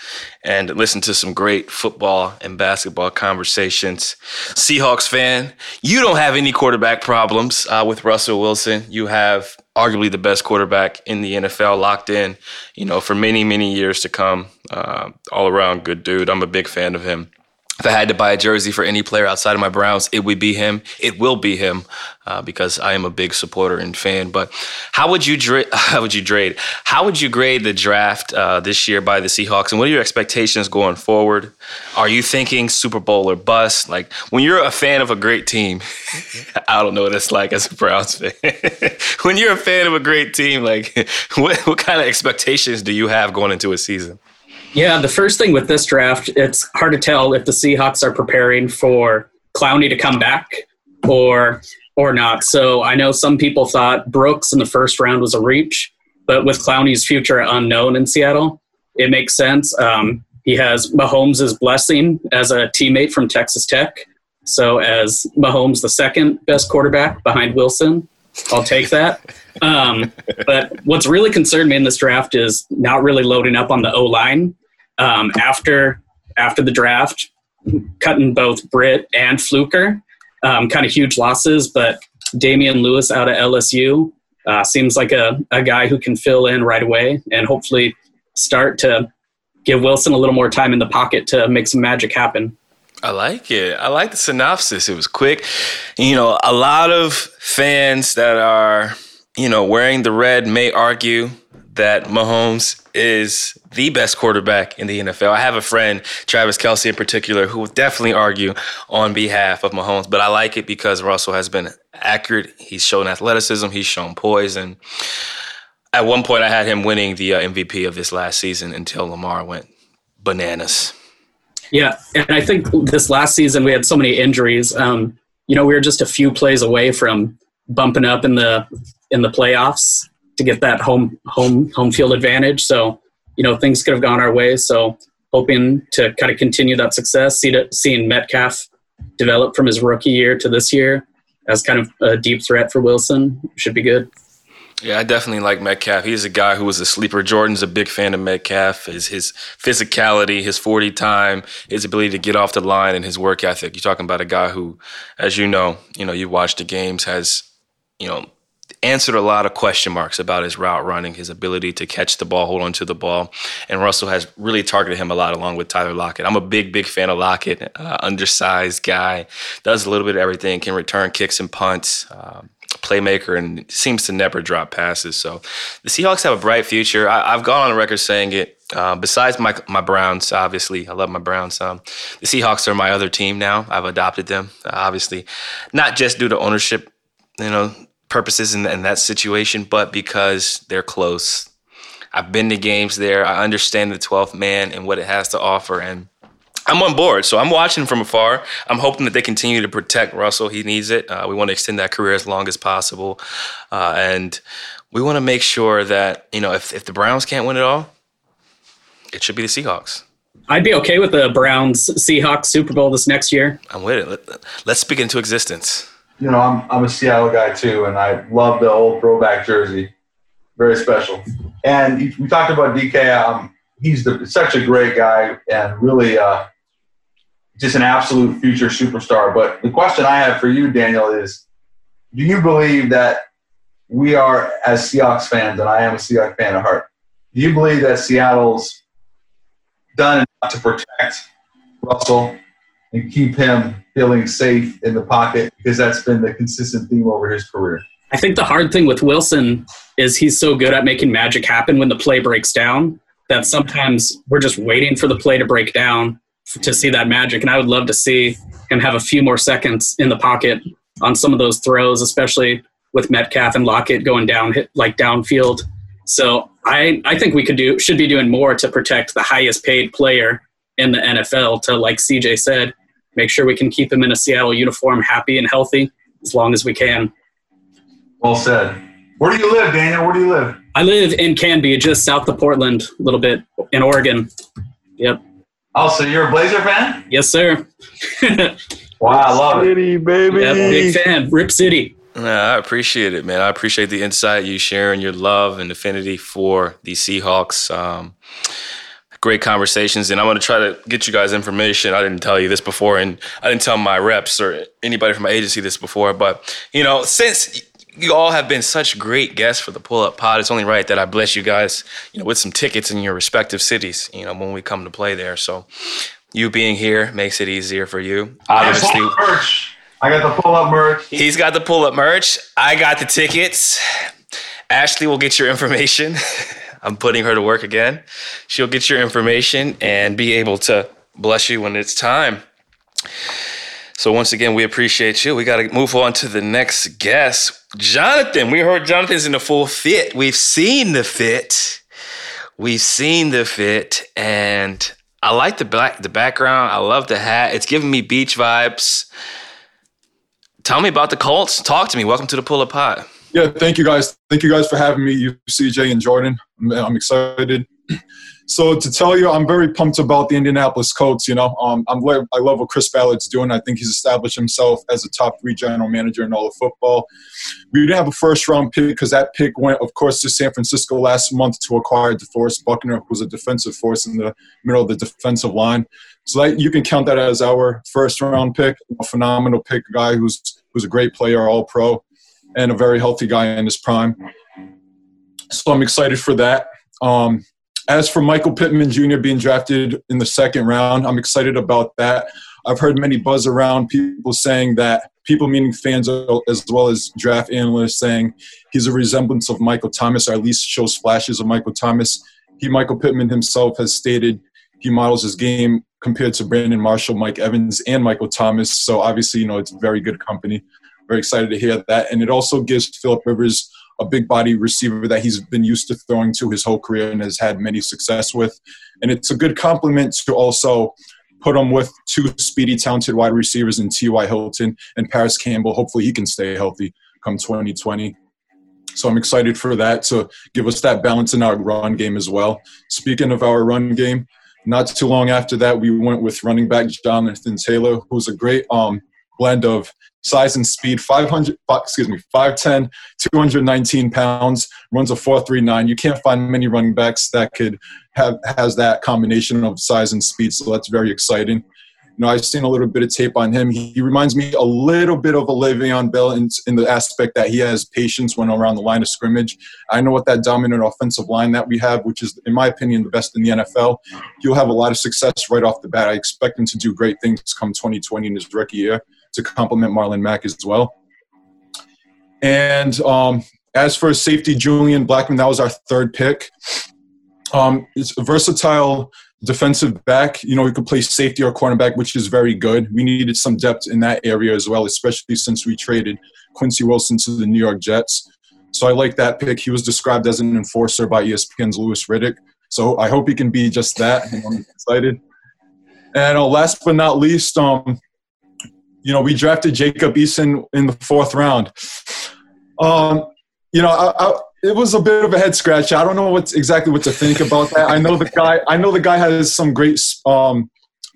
and listen to some great football and basketball conversations. Seahawks fan, you don't have any quarterback problems uh, with Russell Wilson. You have arguably the best quarterback in the NFL locked in. You know for many many years to come. Uh, all around good dude. I'm a big fan of him. If I had to buy a jersey for any player outside of my Browns, it would be him. It will be him uh, because I am a big supporter and fan. But how would you dra- how would you grade how would you grade the draft uh, this year by the Seahawks? And what are your expectations going forward? Are you thinking Super Bowl or bust? Like when you're a fan of a great team, I don't know what it's like as a Browns fan. when you're a fan of a great team, like what, what kind of expectations do you have going into a season? Yeah, the first thing with this draft, it's hard to tell if the Seahawks are preparing for Clowney to come back or or not. So I know some people thought Brooks in the first round was a reach, but with Clowney's future unknown in Seattle, it makes sense. Um, he has Mahomes' blessing as a teammate from Texas Tech. So as Mahomes, the second best quarterback behind Wilson, I'll take that. Um, but what's really concerned me in this draft is not really loading up on the O line. Um, after after the draft, cutting both Britt and Fluker, um, kind of huge losses. But Damien Lewis out of LSU uh, seems like a, a guy who can fill in right away and hopefully start to give Wilson a little more time in the pocket to make some magic happen. I like it. I like the synopsis. It was quick. You know, a lot of fans that are, you know, wearing the red may argue that Mahomes is the best quarterback in the NFL. I have a friend, Travis Kelce in particular, who will definitely argue on behalf of Mahomes, but I like it because Russell has been accurate. He's shown athleticism, he's shown poise, and at one point I had him winning the uh, MVP of this last season until Lamar went bananas. Yeah, and I think this last season we had so many injuries. Um, you know, we were just a few plays away from bumping up in the in the playoffs to get that home home home field advantage. So, you know, things could have gone our way. So, hoping to kind of continue that success. See to, seeing Metcalf develop from his rookie year to this year as kind of a deep threat for Wilson should be good. Yeah, I definitely like Metcalf. He's a guy who was a sleeper. Jordan's a big fan of Metcalf. His his physicality, his 40 time, his ability to get off the line, and his work ethic. You're talking about a guy who, as you know, you know, you watch the games, has, you know, answered a lot of question marks about his route running, his ability to catch the ball, hold on to the ball. And Russell has really targeted him a lot along with Tyler Lockett. I'm a big, big fan of Lockett, uh, undersized guy, does a little bit of everything, can return kicks and punts. Um, playmaker and seems to never drop passes. So the Seahawks have a bright future. I, have gone on record saying it. Uh, besides my my Browns, obviously, I love my Browns. Um, the Seahawks are my other team now. I've adopted them, uh, obviously, not just due to ownership, you know, purposes in, in that situation, but because they're close. I've been to games there. I understand the 12th man and what it has to offer, and I'm on board. So I'm watching from afar. I'm hoping that they continue to protect Russell. He needs it. Uh, we want to extend that career as long as possible. Uh, and we want to make sure that, you know, if, if the Browns can't win it all, it should be the Seahawks. I'd be okay with the Browns Seahawks Super Bowl this next year. I'm with it. Let, let's speak into existence. You know, I'm, I'm a Seattle guy too, and I love the old throwback jersey. Very special. And we talked about DK. Um, he's the, such a great guy and really uh, just an absolute future superstar. But the question I have for you, Daniel, is do you believe that we are, as Seahawks fans, and I am a Seahawks fan at heart, do you believe that Seattle's done enough to protect Russell and keep him feeling safe in the pocket? Because that's been the consistent theme over his career. I think the hard thing with Wilson is he's so good at making magic happen when the play breaks down that sometimes we're just waiting for the play to break down to see that magic. And I would love to see him have a few more seconds in the pocket on some of those throws, especially with Metcalf and Lockett going down hit, like downfield. So I I think we could do should be doing more to protect the highest paid player in the NFL. To like CJ said, make sure we can keep him in a Seattle uniform, happy and healthy as long as we can. Well said. Where do you live, Daniel? Where do you live? I live in Canby, just south of Portland, a little bit in Oregon. Yep. Oh, so you're a Blazer fan? Yes, sir. Wow, I love it. Baby. Yep, big fan. Rip City. Yeah, I appreciate it, man. I appreciate the insight you sharing your love and affinity for the Seahawks. Um, great conversations, and I'm going to try to get you guys information. I didn't tell you this before, and I didn't tell my reps or anybody from my agency this before. But you know, since you all have been such great guests for the Pull Up Pod, it's only right that I bless you guys, you know, with some tickets in your respective cities. You know, when we come to play there. So, you being here makes it easier for you. Obviously, I got merch. I got the pull up merch. He's got the pull up merch. I got the tickets. Ashley will get your information. I'm putting her to work again. She'll get your information and be able to bless you when it's time. So once again, we appreciate you. We got to move on to the next guest, Jonathan. We heard Jonathan's in the full fit. We've seen the fit. We've seen the fit, and I like the black, the background. I love the hat. It's giving me beach vibes. Tell me about the Colts. Talk to me. Welcome to the Pull Up Pod. Yeah, thank you guys. Thank you guys for having me, you, CJ and Jordan. I'm, I'm excited. So to tell you, I'm very pumped about the Indianapolis Colts. You know, um, I'm I love what Chris Ballard's doing. I think he's established himself as a top three general manager in all of football. We didn't have a first round pick because that pick went, of course, to San Francisco last month to acquire DeForest Buckner, who was a defensive force in the middle of the defensive line. So that, you can count that as our first round pick, a phenomenal pick, a guy who's who's a great player, all pro, and a very healthy guy in his prime. So I'm excited for that. Um, as for Michael Pittman Jr. being drafted in the second round, I'm excited about that. I've heard many buzz around people saying that people, meaning fans as well as draft analysts, saying he's a resemblance of Michael Thomas, or at least shows flashes of Michael Thomas. He, Michael Pittman himself, has stated he models his game compared to Brandon Marshall, Mike Evans, and Michael Thomas. So obviously, you know, it's very good company. Very excited to hear that, and it also gives Philip Rivers a big body receiver that he's been used to throwing to his whole career and has had many success with. And it's a good compliment to also put him with two speedy, talented wide receivers in T.Y. Hilton and Parris Campbell. Hopefully he can stay healthy come 2020. So I'm excited for that to give us that balance in our run game as well. Speaking of our run game, not too long after that, we went with running back Jonathan Taylor, who's a great um, blend of size and speed 500 excuse me 510 219 pounds runs a 439 you can't find many running backs that could have has that combination of size and speed so that's very exciting. You know i've seen a little bit of tape on him. He, reminds me a little bit of a Le'Veon Bell in, in the aspect that he has patience when around the line of scrimmage. I know what that dominant offensive line that we have which is in my opinion the best in the nfl he'll have a lot of success right off the bat. I expect him to do great things come 2020 in his rookie year to complement Marlon Mack as well. And um, as for safety, Julian Blackmon, that was our third pick. Um, it's a versatile defensive back. You know, he could play safety or cornerback, which is very good. We needed some depth in that area as well, especially since we traded Quincy Wilson to the New York Jets. So I like that pick. He was described as an enforcer by ESPN's Louis Riddick. So I hope he can be just that. I'm excited. And uh, last but not least, um, you know, we drafted Jacob Eason in the fourth round. Um, you know, I, I, it was a bit of a head scratch. I don't know what's exactly what to think about that. I know the guy. I know the guy has some great, um,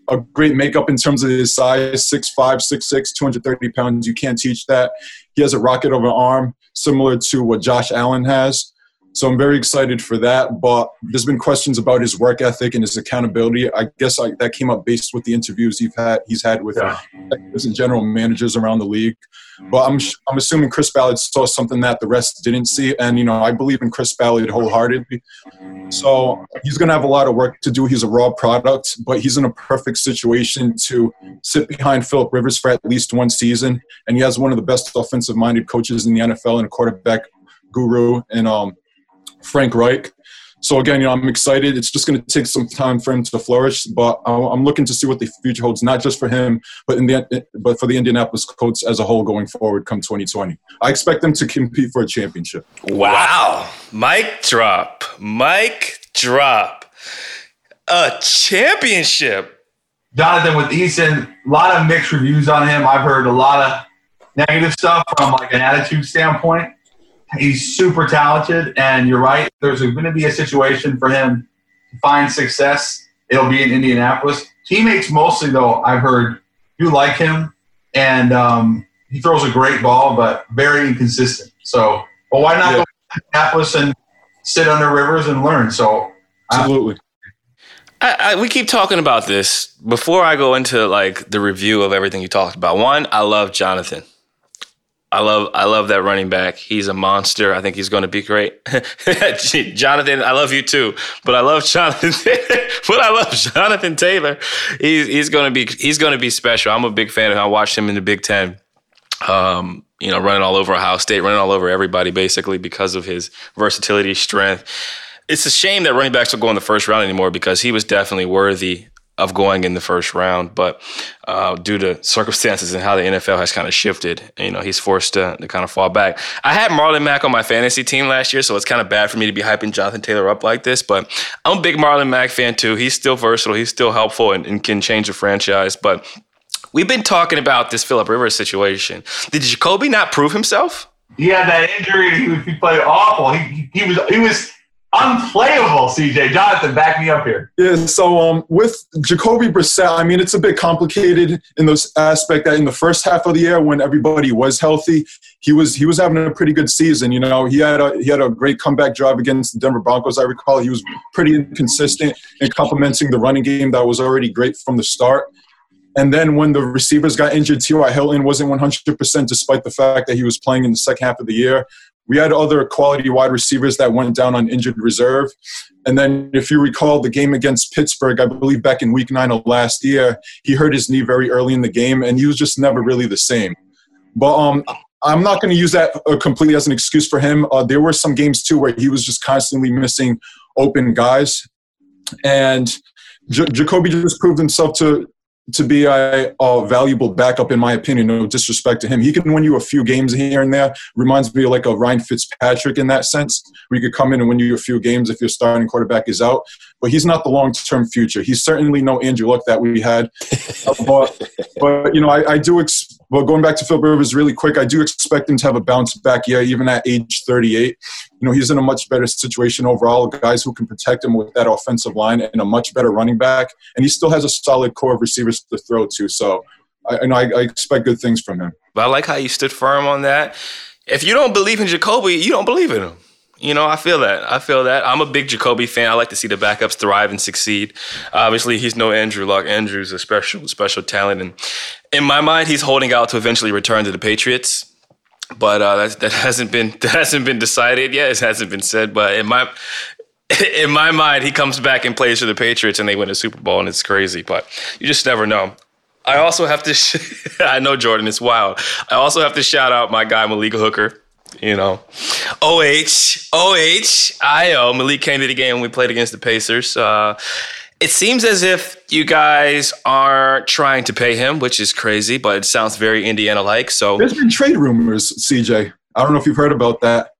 a great makeup in terms of his size 6'5", 6'6", 230 pounds. You can't teach that. He has a rocket of an arm, similar to what Josh Allen has. So I'm very excited for that. But there's been questions about his work ethic and his accountability. I guess I, that came up based with the interviews he's had he's had with yeah. and general managers around the league. But I'm I'm assuming Chris Ballard saw something that the rest didn't see, and you know I believe in Chris Ballard wholeheartedly. So he's going to have a lot of work to do. He's a raw product, but he's in a perfect situation to sit behind Philip Rivers for at least one season, and he has one of the best offensive-minded coaches in the NFL and a quarterback guru and um, Frank Reich. So again, you know, I'm excited. It's just going to take some time for him to flourish, but I'm looking to see what the future holds, not just for him, but in the but for the Indianapolis Colts as a whole going forward, come 2020. I expect them to compete for a championship. Wow, Mike drop, Mike drop, a championship. Jonathan with Eason, a lot of mixed reviews on him. I've heard a lot of negative stuff from like an attitude standpoint. He's super talented, and you're right. There's going to be a situation for him to find success. It'll be in Indianapolis. Teammates mostly, though, I've heard do like him, and um, he throws a great ball, but very inconsistent. So, well, why not yeah. go to Indianapolis and sit under Rivers and learn? So, absolutely. I, I, we keep talking about this before I go into like the review of everything you talked about. One, I love Jonathan. I love I love that running back. He's a monster. I think he's going to be great. Jonathan, I love you too, but I love Jonathan. but I love Jonathan Taylor. He's he's going to be he's going to be special. I'm a big fan of him. I watched him in the Big Ten. Um, you know, running all over Ohio State, running all over everybody, basically because of his versatility, strength. It's a shame that running backs don't go in the first round anymore because he was definitely worthy of going in the first round, but uh, due to circumstances and how the NFL has kind of shifted, you know, he's forced to, to kind of fall back. I had Marlon Mack on my fantasy team last year, so it's kind of bad for me to be hyping Jonathan Taylor up like this, but I'm a big Marlon Mack fan too. He's still versatile, he's still helpful, and, and can change the franchise. But we've been talking about this Philip Rivers situation. Did Jacoby not prove himself? He had that injury. He, he played awful. He, he was he was unplayable, CJ. Jonathan, back me up here. Yeah, so um, with Jacoby Brissett, I mean, it's a bit complicated in those aspect that in the first half of the year when everybody was healthy, he was he was having a pretty good season. You know, he had a he had a great comeback drive against the Denver Broncos. I recall he was pretty inconsistent in complementing the running game that was already great from the start. And then when the receivers got injured, T.Y. Hilton wasn't 100% despite the fact that he was playing in the second half of the year. We had other quality wide receivers that went down on injured reserve. And then, if you recall the game against Pittsburgh, I believe back in week nine of last year, he hurt his knee very early in the game, and he was just never really the same. But um, I'm not going to use that uh, completely as an excuse for him. Uh, there were some games too where he was just constantly missing open guys, and J- Jacoby just proved himself to to be a, a, valuable backup, in my opinion. No disrespect to him, he can win you a few games here and there. Reminds me of like a Ryan Fitzpatrick in that sense, where he could come in and win you a few games if your starting quarterback is out. But he's not the long-term future. He's certainly no Andrew Luck that we had. but, but you know, I, I do. Ex- well, going back to Phil Rivers really quick, I do expect him to have a bounce back year, even at age 38. You know, he's in a much better situation overall. Guys who can protect him with that offensive line and a much better running back, and he still has a solid core of receivers to throw to. So, I, I know I, I expect good things from him. But I like how you stood firm on that. If you don't believe in Jacoby, you don't believe in him. You know, I feel that. I feel that. I'm a big Jacoby fan. I like to see the backups thrive and succeed. Obviously, he's no Andrew Luck. Andrew's a special, special talent, and in my mind, he's holding out to eventually return to the Patriots. But uh, that, that hasn't been that hasn't been decided yet. It hasn't been said. But in my in my mind, he comes back and plays for the Patriots, and they win a Super Bowl, and it's crazy. But you just never know. I also have to. Sh- I know Jordan. It's wild. I also have to shout out my guy Malik Hooker you know. OH, OH. Malik came to the game when we played against the Pacers. Uh, it seems as if you guys are trying to pay him, which is crazy, but it sounds very Indiana like. So there's been trade rumors, CJ. I don't know if you've heard about that.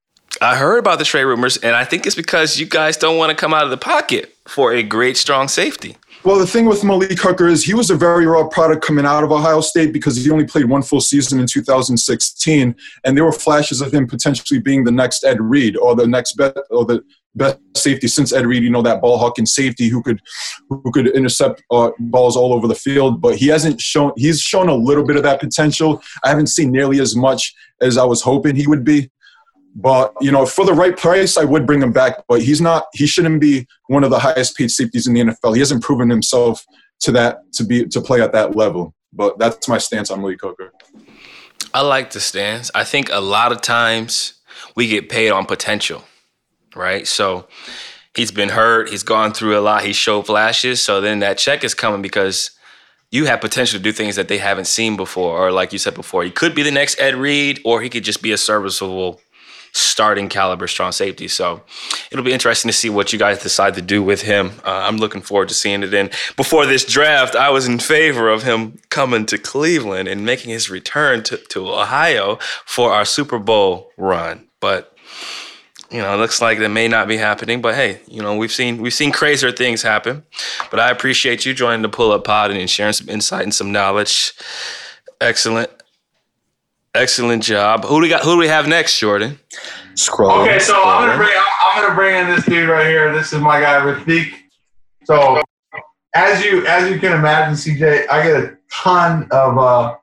I heard about the trade rumors, and I think it's because you guys don't want to come out of the pocket for a great, strong safety. Well, the thing with Malik Hooker is he was a very raw product coming out of Ohio State because he only played one full season in 2016, and there were flashes of him potentially being the next Ed Reed or the next best or the best safety since Ed Reed. You know that ball hawking safety who could who could intercept uh, balls all over the field, but he hasn't shown. He's shown a little bit of that potential. I haven't seen nearly as much as I was hoping he would be. But you know, for the right price, I would bring him back. But he's not. He shouldn't be one of the highest paid safeties in the NFL. He hasn't proven himself to that to be to play at that level. But that's my stance on Malik Hooker. I like the stance. I think a lot of times we get paid on potential, right? So he's been hurt. He's gone through a lot. He showed flashes. So then that check is coming because you have potential to do things that they haven't seen before. Or like you said before, he could be the next Ed Reed, or he could just be a serviceable starting caliber strong safety. So it'll be interesting to see what you guys decide to do with him. Uh, I'm looking forward to seeing it. And before this draft, I was in favor of him coming to Cleveland and making his return to, to Ohio for our Super Bowl run. But you know, it looks like that may not be happening. But hey, you know, we've seen we've seen crazier things happen. But I appreciate you joining the Pull Up Pod and sharing some insight and some knowledge. Excellent. Excellent job. Who do we got? Who do we have next, Jordan? Scroll. Okay, so I'm gonna bring I'm gonna bring in this dude right here. This is my guy Rafik. So as you as you can imagine, CJ, I get a ton of uh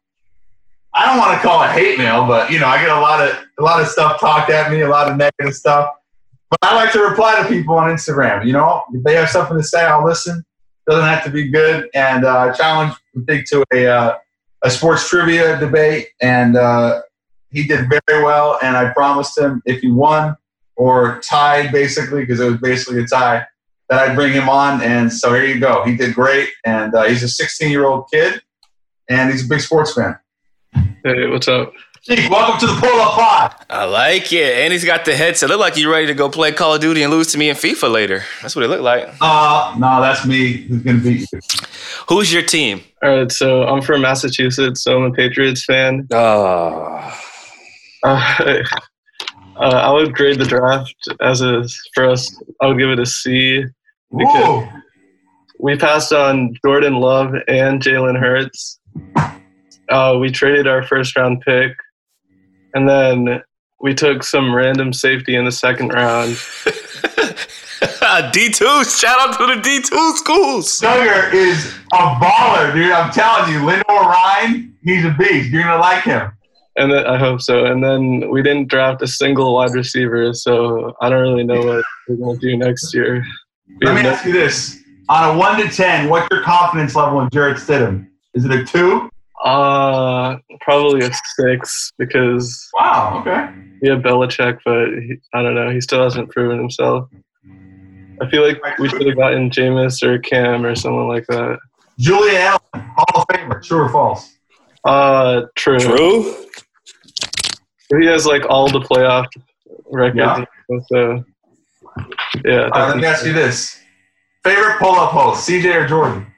I don't want to call it hate mail, but you know, I get a lot of a lot of stuff talked at me, a lot of negative stuff. But I like to reply to people on Instagram. You know, if they have something to say, I'll listen. Doesn't have to be good. And uh, challenge Rafik to a uh, a sports trivia debate, and uh, he did very well. And I promised him if he won or tied, basically, because it was basically a tie, that I'd bring him on. And so here you go. He did great, and uh, he's a 16 year old kid, and he's a big sports fan. Hey, what's up? Steve, welcome to the Pull Up Pod. I like it. And he's got the headset. Look like you're ready to go play Call of Duty and lose to me in FIFA later. That's what it looked like. Uh, no, that's me who's going to beat you. Who's your team? All right, so I'm from Massachusetts, so I'm a Patriots fan. Oh. Uh, uh, I would grade the draft as a for us. I would give it a C because Ooh. we passed on Jordan Love and Jalen Hurts. Uh, we traded our first round pick, and then we took some random safety in the second round. D2. Shout out to the D2 schools. Dugger is a baller, dude. I'm telling you, Lenoir-Rhyne, he's a beast. You're going to like him. And then I hope so. And then we didn't draft a single wide receiver, so I don't really know what we're gonna do next year. Let me ask you this. On a 1 to 10, what's your confidence level in Jarrett Stidham? Is it a 2? Uh, probably a six because Wow, okay. Yeah, have Belichick, but he, I don't know. He still hasn't proven himself. I feel like we should have gotten Jameis or Cam or someone like that. Julian Allen, Hall of Famer. True or false? Uh, true. True. He has like all the playoff records. Yeah. and So, yeah. All right, let me ask you this. Favorite pull-up host, CJ or Jordan?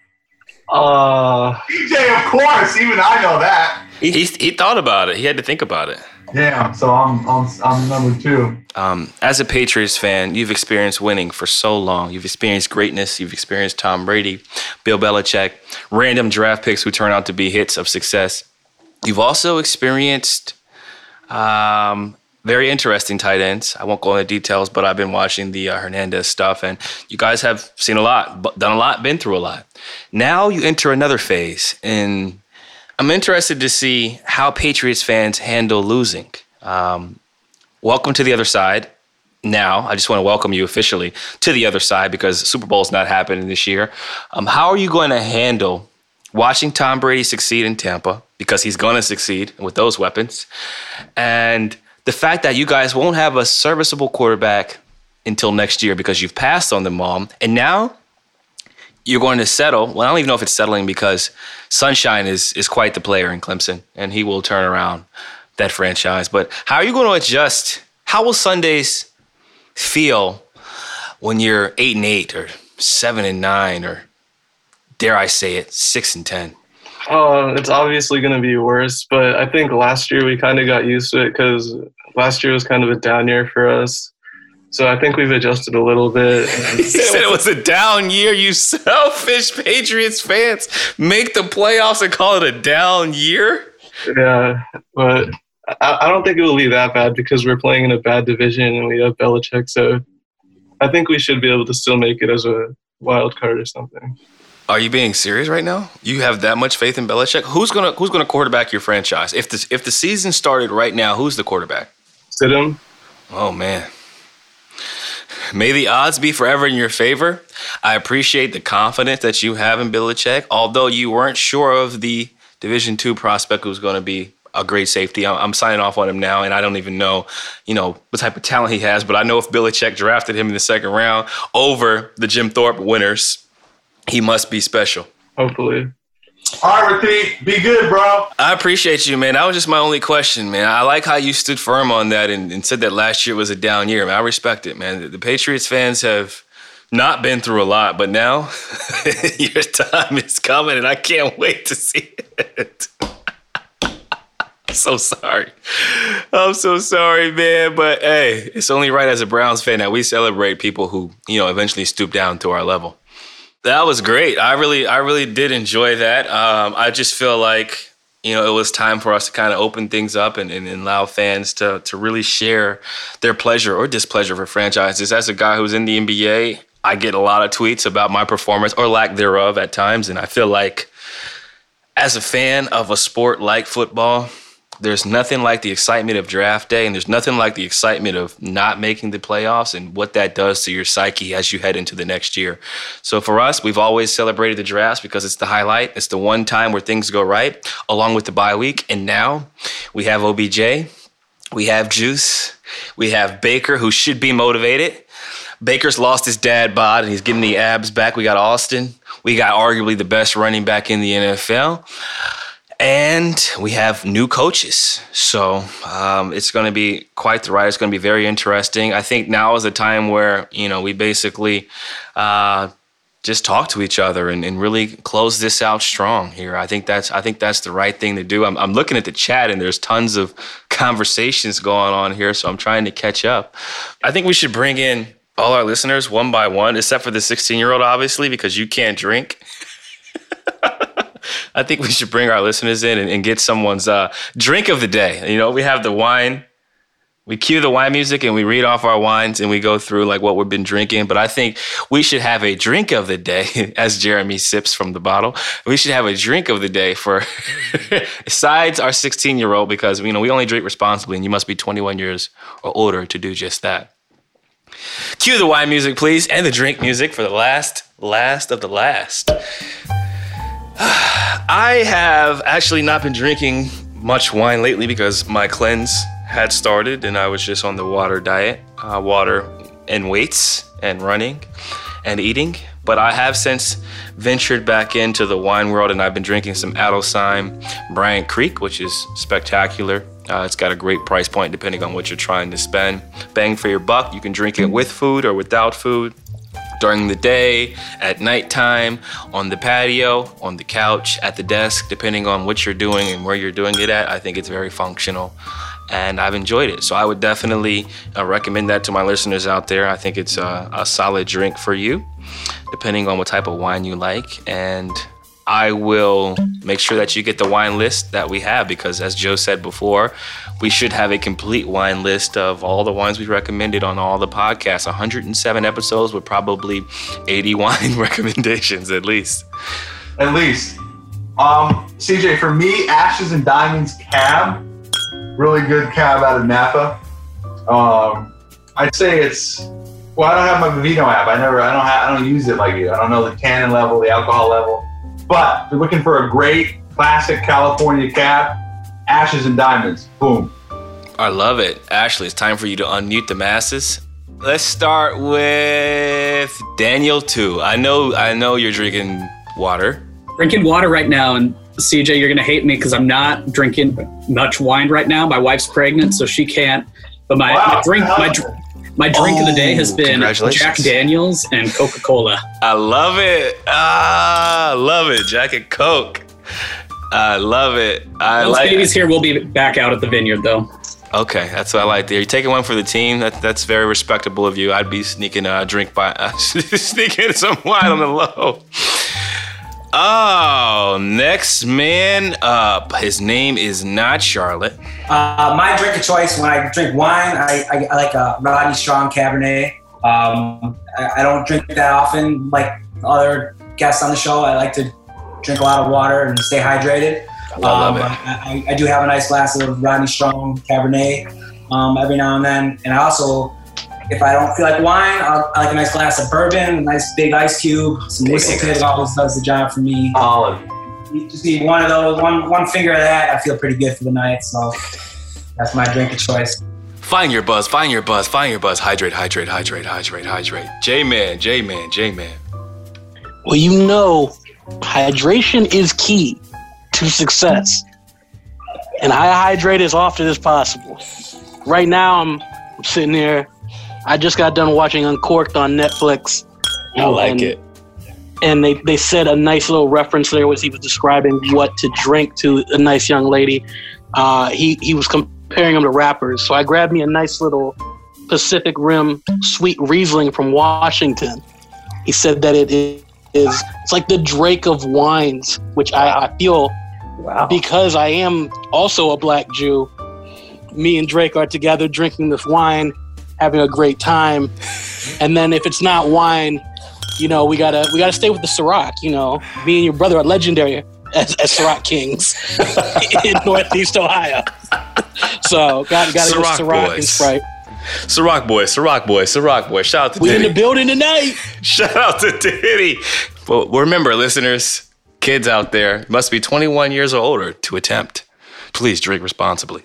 Uh, CJ, of course. Even I know that. He, he, he thought about it. He had to think about it. Yeah, so I'm, I'm, I'm number two. Um, as a Patriots fan, you've experienced winning for so long. You've experienced greatness. You've experienced Tom Brady, Bill Belichick, random draft picks who turn out to be hits of success. You've also experienced um, very interesting tight ends. I won't go into details, but I've been watching the uh, Hernandez stuff, and you guys have seen a lot, done a lot, been through a lot. Now you enter another phase, and I'm interested to see how Patriots fans handle losing. Um, welcome to the other side. Now, I just want to welcome you officially to the other side because Super Bowl is not happening this year. Um, how are you going to handle watching Tom Brady succeed in Tampa because he's going to succeed with those weapons, and the fact that you guys won't have a serviceable quarterback until next year because you've passed on them all, and now you're going to settle. Well, I don't even know if it's settling because Sunshine is is quite the player in Clemson, and he will turn around that franchise. But how are you going to adjust? How will Sundays feel when you're eight and eight, or seven and nine, or dare I say it, six and ten? Uh, it's obviously going to be worse, but I think last year we kind of got used to it because last year was kind of a down year for us. So I think we've adjusted a little bit. He said it was a down year. You selfish Patriots fans make the playoffs and call it a down year. yeah, but I, I don't think it will be that bad because we're playing in a bad division and we have Belichick. So I think we should be able to still make it as a wild card or something. Are you being serious right now? You have that much faith in Belichick? Who's gonna Who's gonna quarterback your franchise? If the if the season started right now, who's the quarterback? Sit him. Oh man. May the odds be forever in your favor. I appreciate the confidence that you have in Belichick, although you weren't sure of the Division Two prospect who's going to be a great safety. I'm, I'm signing off on him now, and I don't even know, you know, what type of talent he has. But I know if Belichick drafted him in the second round over the Jim Thorpe winners, he must be special. Hopefully. All right, Rafik, be good, bro. I appreciate you, man. That was just my only question, man. I like how you stood firm on that and, and said that last year was a down year. Man, I respect it, man. The, the Patriots fans have not been through a lot, but now your time is coming, and I can't wait to see it. so sorry. I'm so sorry, man. But hey, it's only right as a Browns fan that we celebrate people who, you know, eventually stoop down to our level. That was great. I really, I really did enjoy that. Um, I just feel like, you know, it was time for us to kind of open things up and, and, and allow fans to to really share their pleasure or displeasure for franchises. As a guy who's in the NBA, I get a lot of tweets about my performance or lack thereof at times, and I feel like as a fan of a sport like football, there's nothing like the excitement of draft day, and there's nothing like the excitement of not making the playoffs and what that does to your psyche as you head into the next year. So for us, we've always celebrated the drafts because it's the highlight. It's the one time where things go right, along with the bye week. And now we have OBJ, we have Juice, we have Baker, who should be motivated. Baker's lost his dad bod and he's getting the abs back. We got Austin. We got arguably the best running back in the NFL. And we have new coaches. So um, it's going to be quite the ride. It's going to be very interesting. I think now is the time where, you know, we basically uh, just talk to each other and, and, really close this out strong here. I think that's I think that's the right thing to do. I'm, I'm looking at the chat and there's tons of conversations going on here, so I'm trying to catch up. I think we should bring in all our listeners one by one, except for the 16 year old, obviously, because you can't drink. I think we should bring our listeners in and, and get someone's uh, drink of the day. You know, we have the wine. We cue the wine music and we read off our wines and we go through like what we've been drinking. But I think we should have a drink of the day as Jeremy sips from the bottle. We should have a drink of the day for besides our 16 year old because you know we only drink responsibly and you must be 21 years or older to do just that. Cue the wine music, please, and the drink music for the last, last of the last. I have actually not been drinking much wine lately because my cleanse had started and I was just on the water diet, uh, water and weights and running and eating. But I have since ventured back into the wine world and I've been drinking some Adelsheim Bryant Creek, which is spectacular. Uh, it's got a great price point depending on what you're trying to spend. Bang for your buck. You can drink it with food or without food. During the day, at nighttime, on the patio, on the couch, at the desk, depending on what you're doing and where you're doing it at, I think it's very functional and I've enjoyed it. So I would definitely uh, recommend that to my listeners out there. I think it's a, a, solid drink for you, depending on what type of wine you like. And I will make sure that you get the wine list that we have because, as Joe said before, we should have a complete wine list of all the wines we recommended on all the podcasts. 107 episodes with probably 80 wine recommendations at least. At least. Um, CJ, for me, Ashes and Diamonds Cab really good cab out of Napa. Um, I'd say it's well, I don't have my Vivino app. I never, I don't, have, I don't use it like you. I don't know the tannin level, the alcohol level. But if you're looking for a great classic California cab, Ashes and Diamonds. Boom. I love it. Ashley, it's time for you to unmute the masses. Let's start with Daniel too. I know, I know you're drinking water. Drinking water right now, and CJ, you're gonna hate me because I'm not drinking much wine right now. My wife's pregnant, so she can't. But my, wow. my drink, my, my drink oh, of the day has oh, been Jack Daniels and Coca Cola. I love it. Ah, I love it. Jack and Coke. I love it. I Once like baby's here, we'll be back out at the vineyard though. Okay, that's what I like to hear. You're taking one for the team. That, that's very respectable of you. I'd be sneaking a drink by, uh, sneaking some wine on the low. Oh, next man up. His name is not Charlotte. Uh, my drink of choice when I drink wine, I, I, I like a Rodney Strong Cabernet. Um, I, I, don't drink that often like other guests on the show. I like to drink a lot of water and stay hydrated. I love um, it. I, I, do have a nice glass of Rodney Strong Cabernet um, every now and then. And I also if I don't feel like wine, I'll, I like a nice glass of bourbon, a nice big ice cube, some whiskey always does the job for me. Olive. You just need one of those, one one finger of that. I feel pretty good for the night. So that's my drink of choice. Find your buzz, find your buzz, find your buzz. Hydrate, hydrate, hydrate, hydrate, hydrate. J man, J man, J man. Well, you know, hydration is key to success. And I hydrate as often as possible. Right now, I'm, I'm sitting there. I just got done watching Uncorked on Netflix. I like and, it. And they, they said a nice little reference there was he was describing what to drink to a nice young lady. Uh, he, he was comparing them to rappers. So I grabbed me a nice little Pacific Rim sweet Riesling from Washington. He said that it is it's like the Drake of wines, which I, I feel Wow. because I am also a black Jew. Me and Drake are together drinking this wine, having a great time. And then if it's not wine, you know, we gotta we gotta stay with the Ciroc. You know, me and your brother are legendary as, as Ciroc kings in Northeast Ohio. So got gotta go Ciroc Ciroc and. Sprite. Ciroc boy, Ciroc boy, Ciroc boy. Shout out to We in the building tonight. Shout out to Diddy. But remember, listeners, kids out there must be 21 years or older to attempt. Please drink responsibly.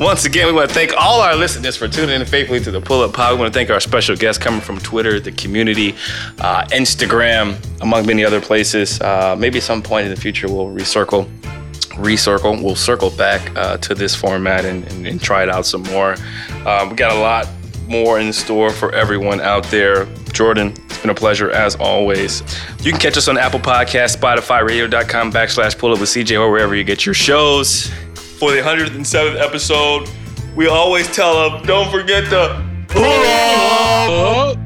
Once again, we want to thank all our listeners for tuning in faithfully to the Pull Up Pod. We want to thank our special guests coming from Twitter, the community, uh, Instagram, among many other places. Uh, maybe at some point in the future, we'll recircle recircle. We'll circle back uh, to this format and, and, and try it out some more. Um, we got a lot more in store for everyone out there. Jordan, it's been a pleasure as always. You can catch us on Apple Podcasts, Spotify, radio.com backslash pull up with CJ or wherever you get your shows. For the 107th episode, we always tell them, don't forget to pull up.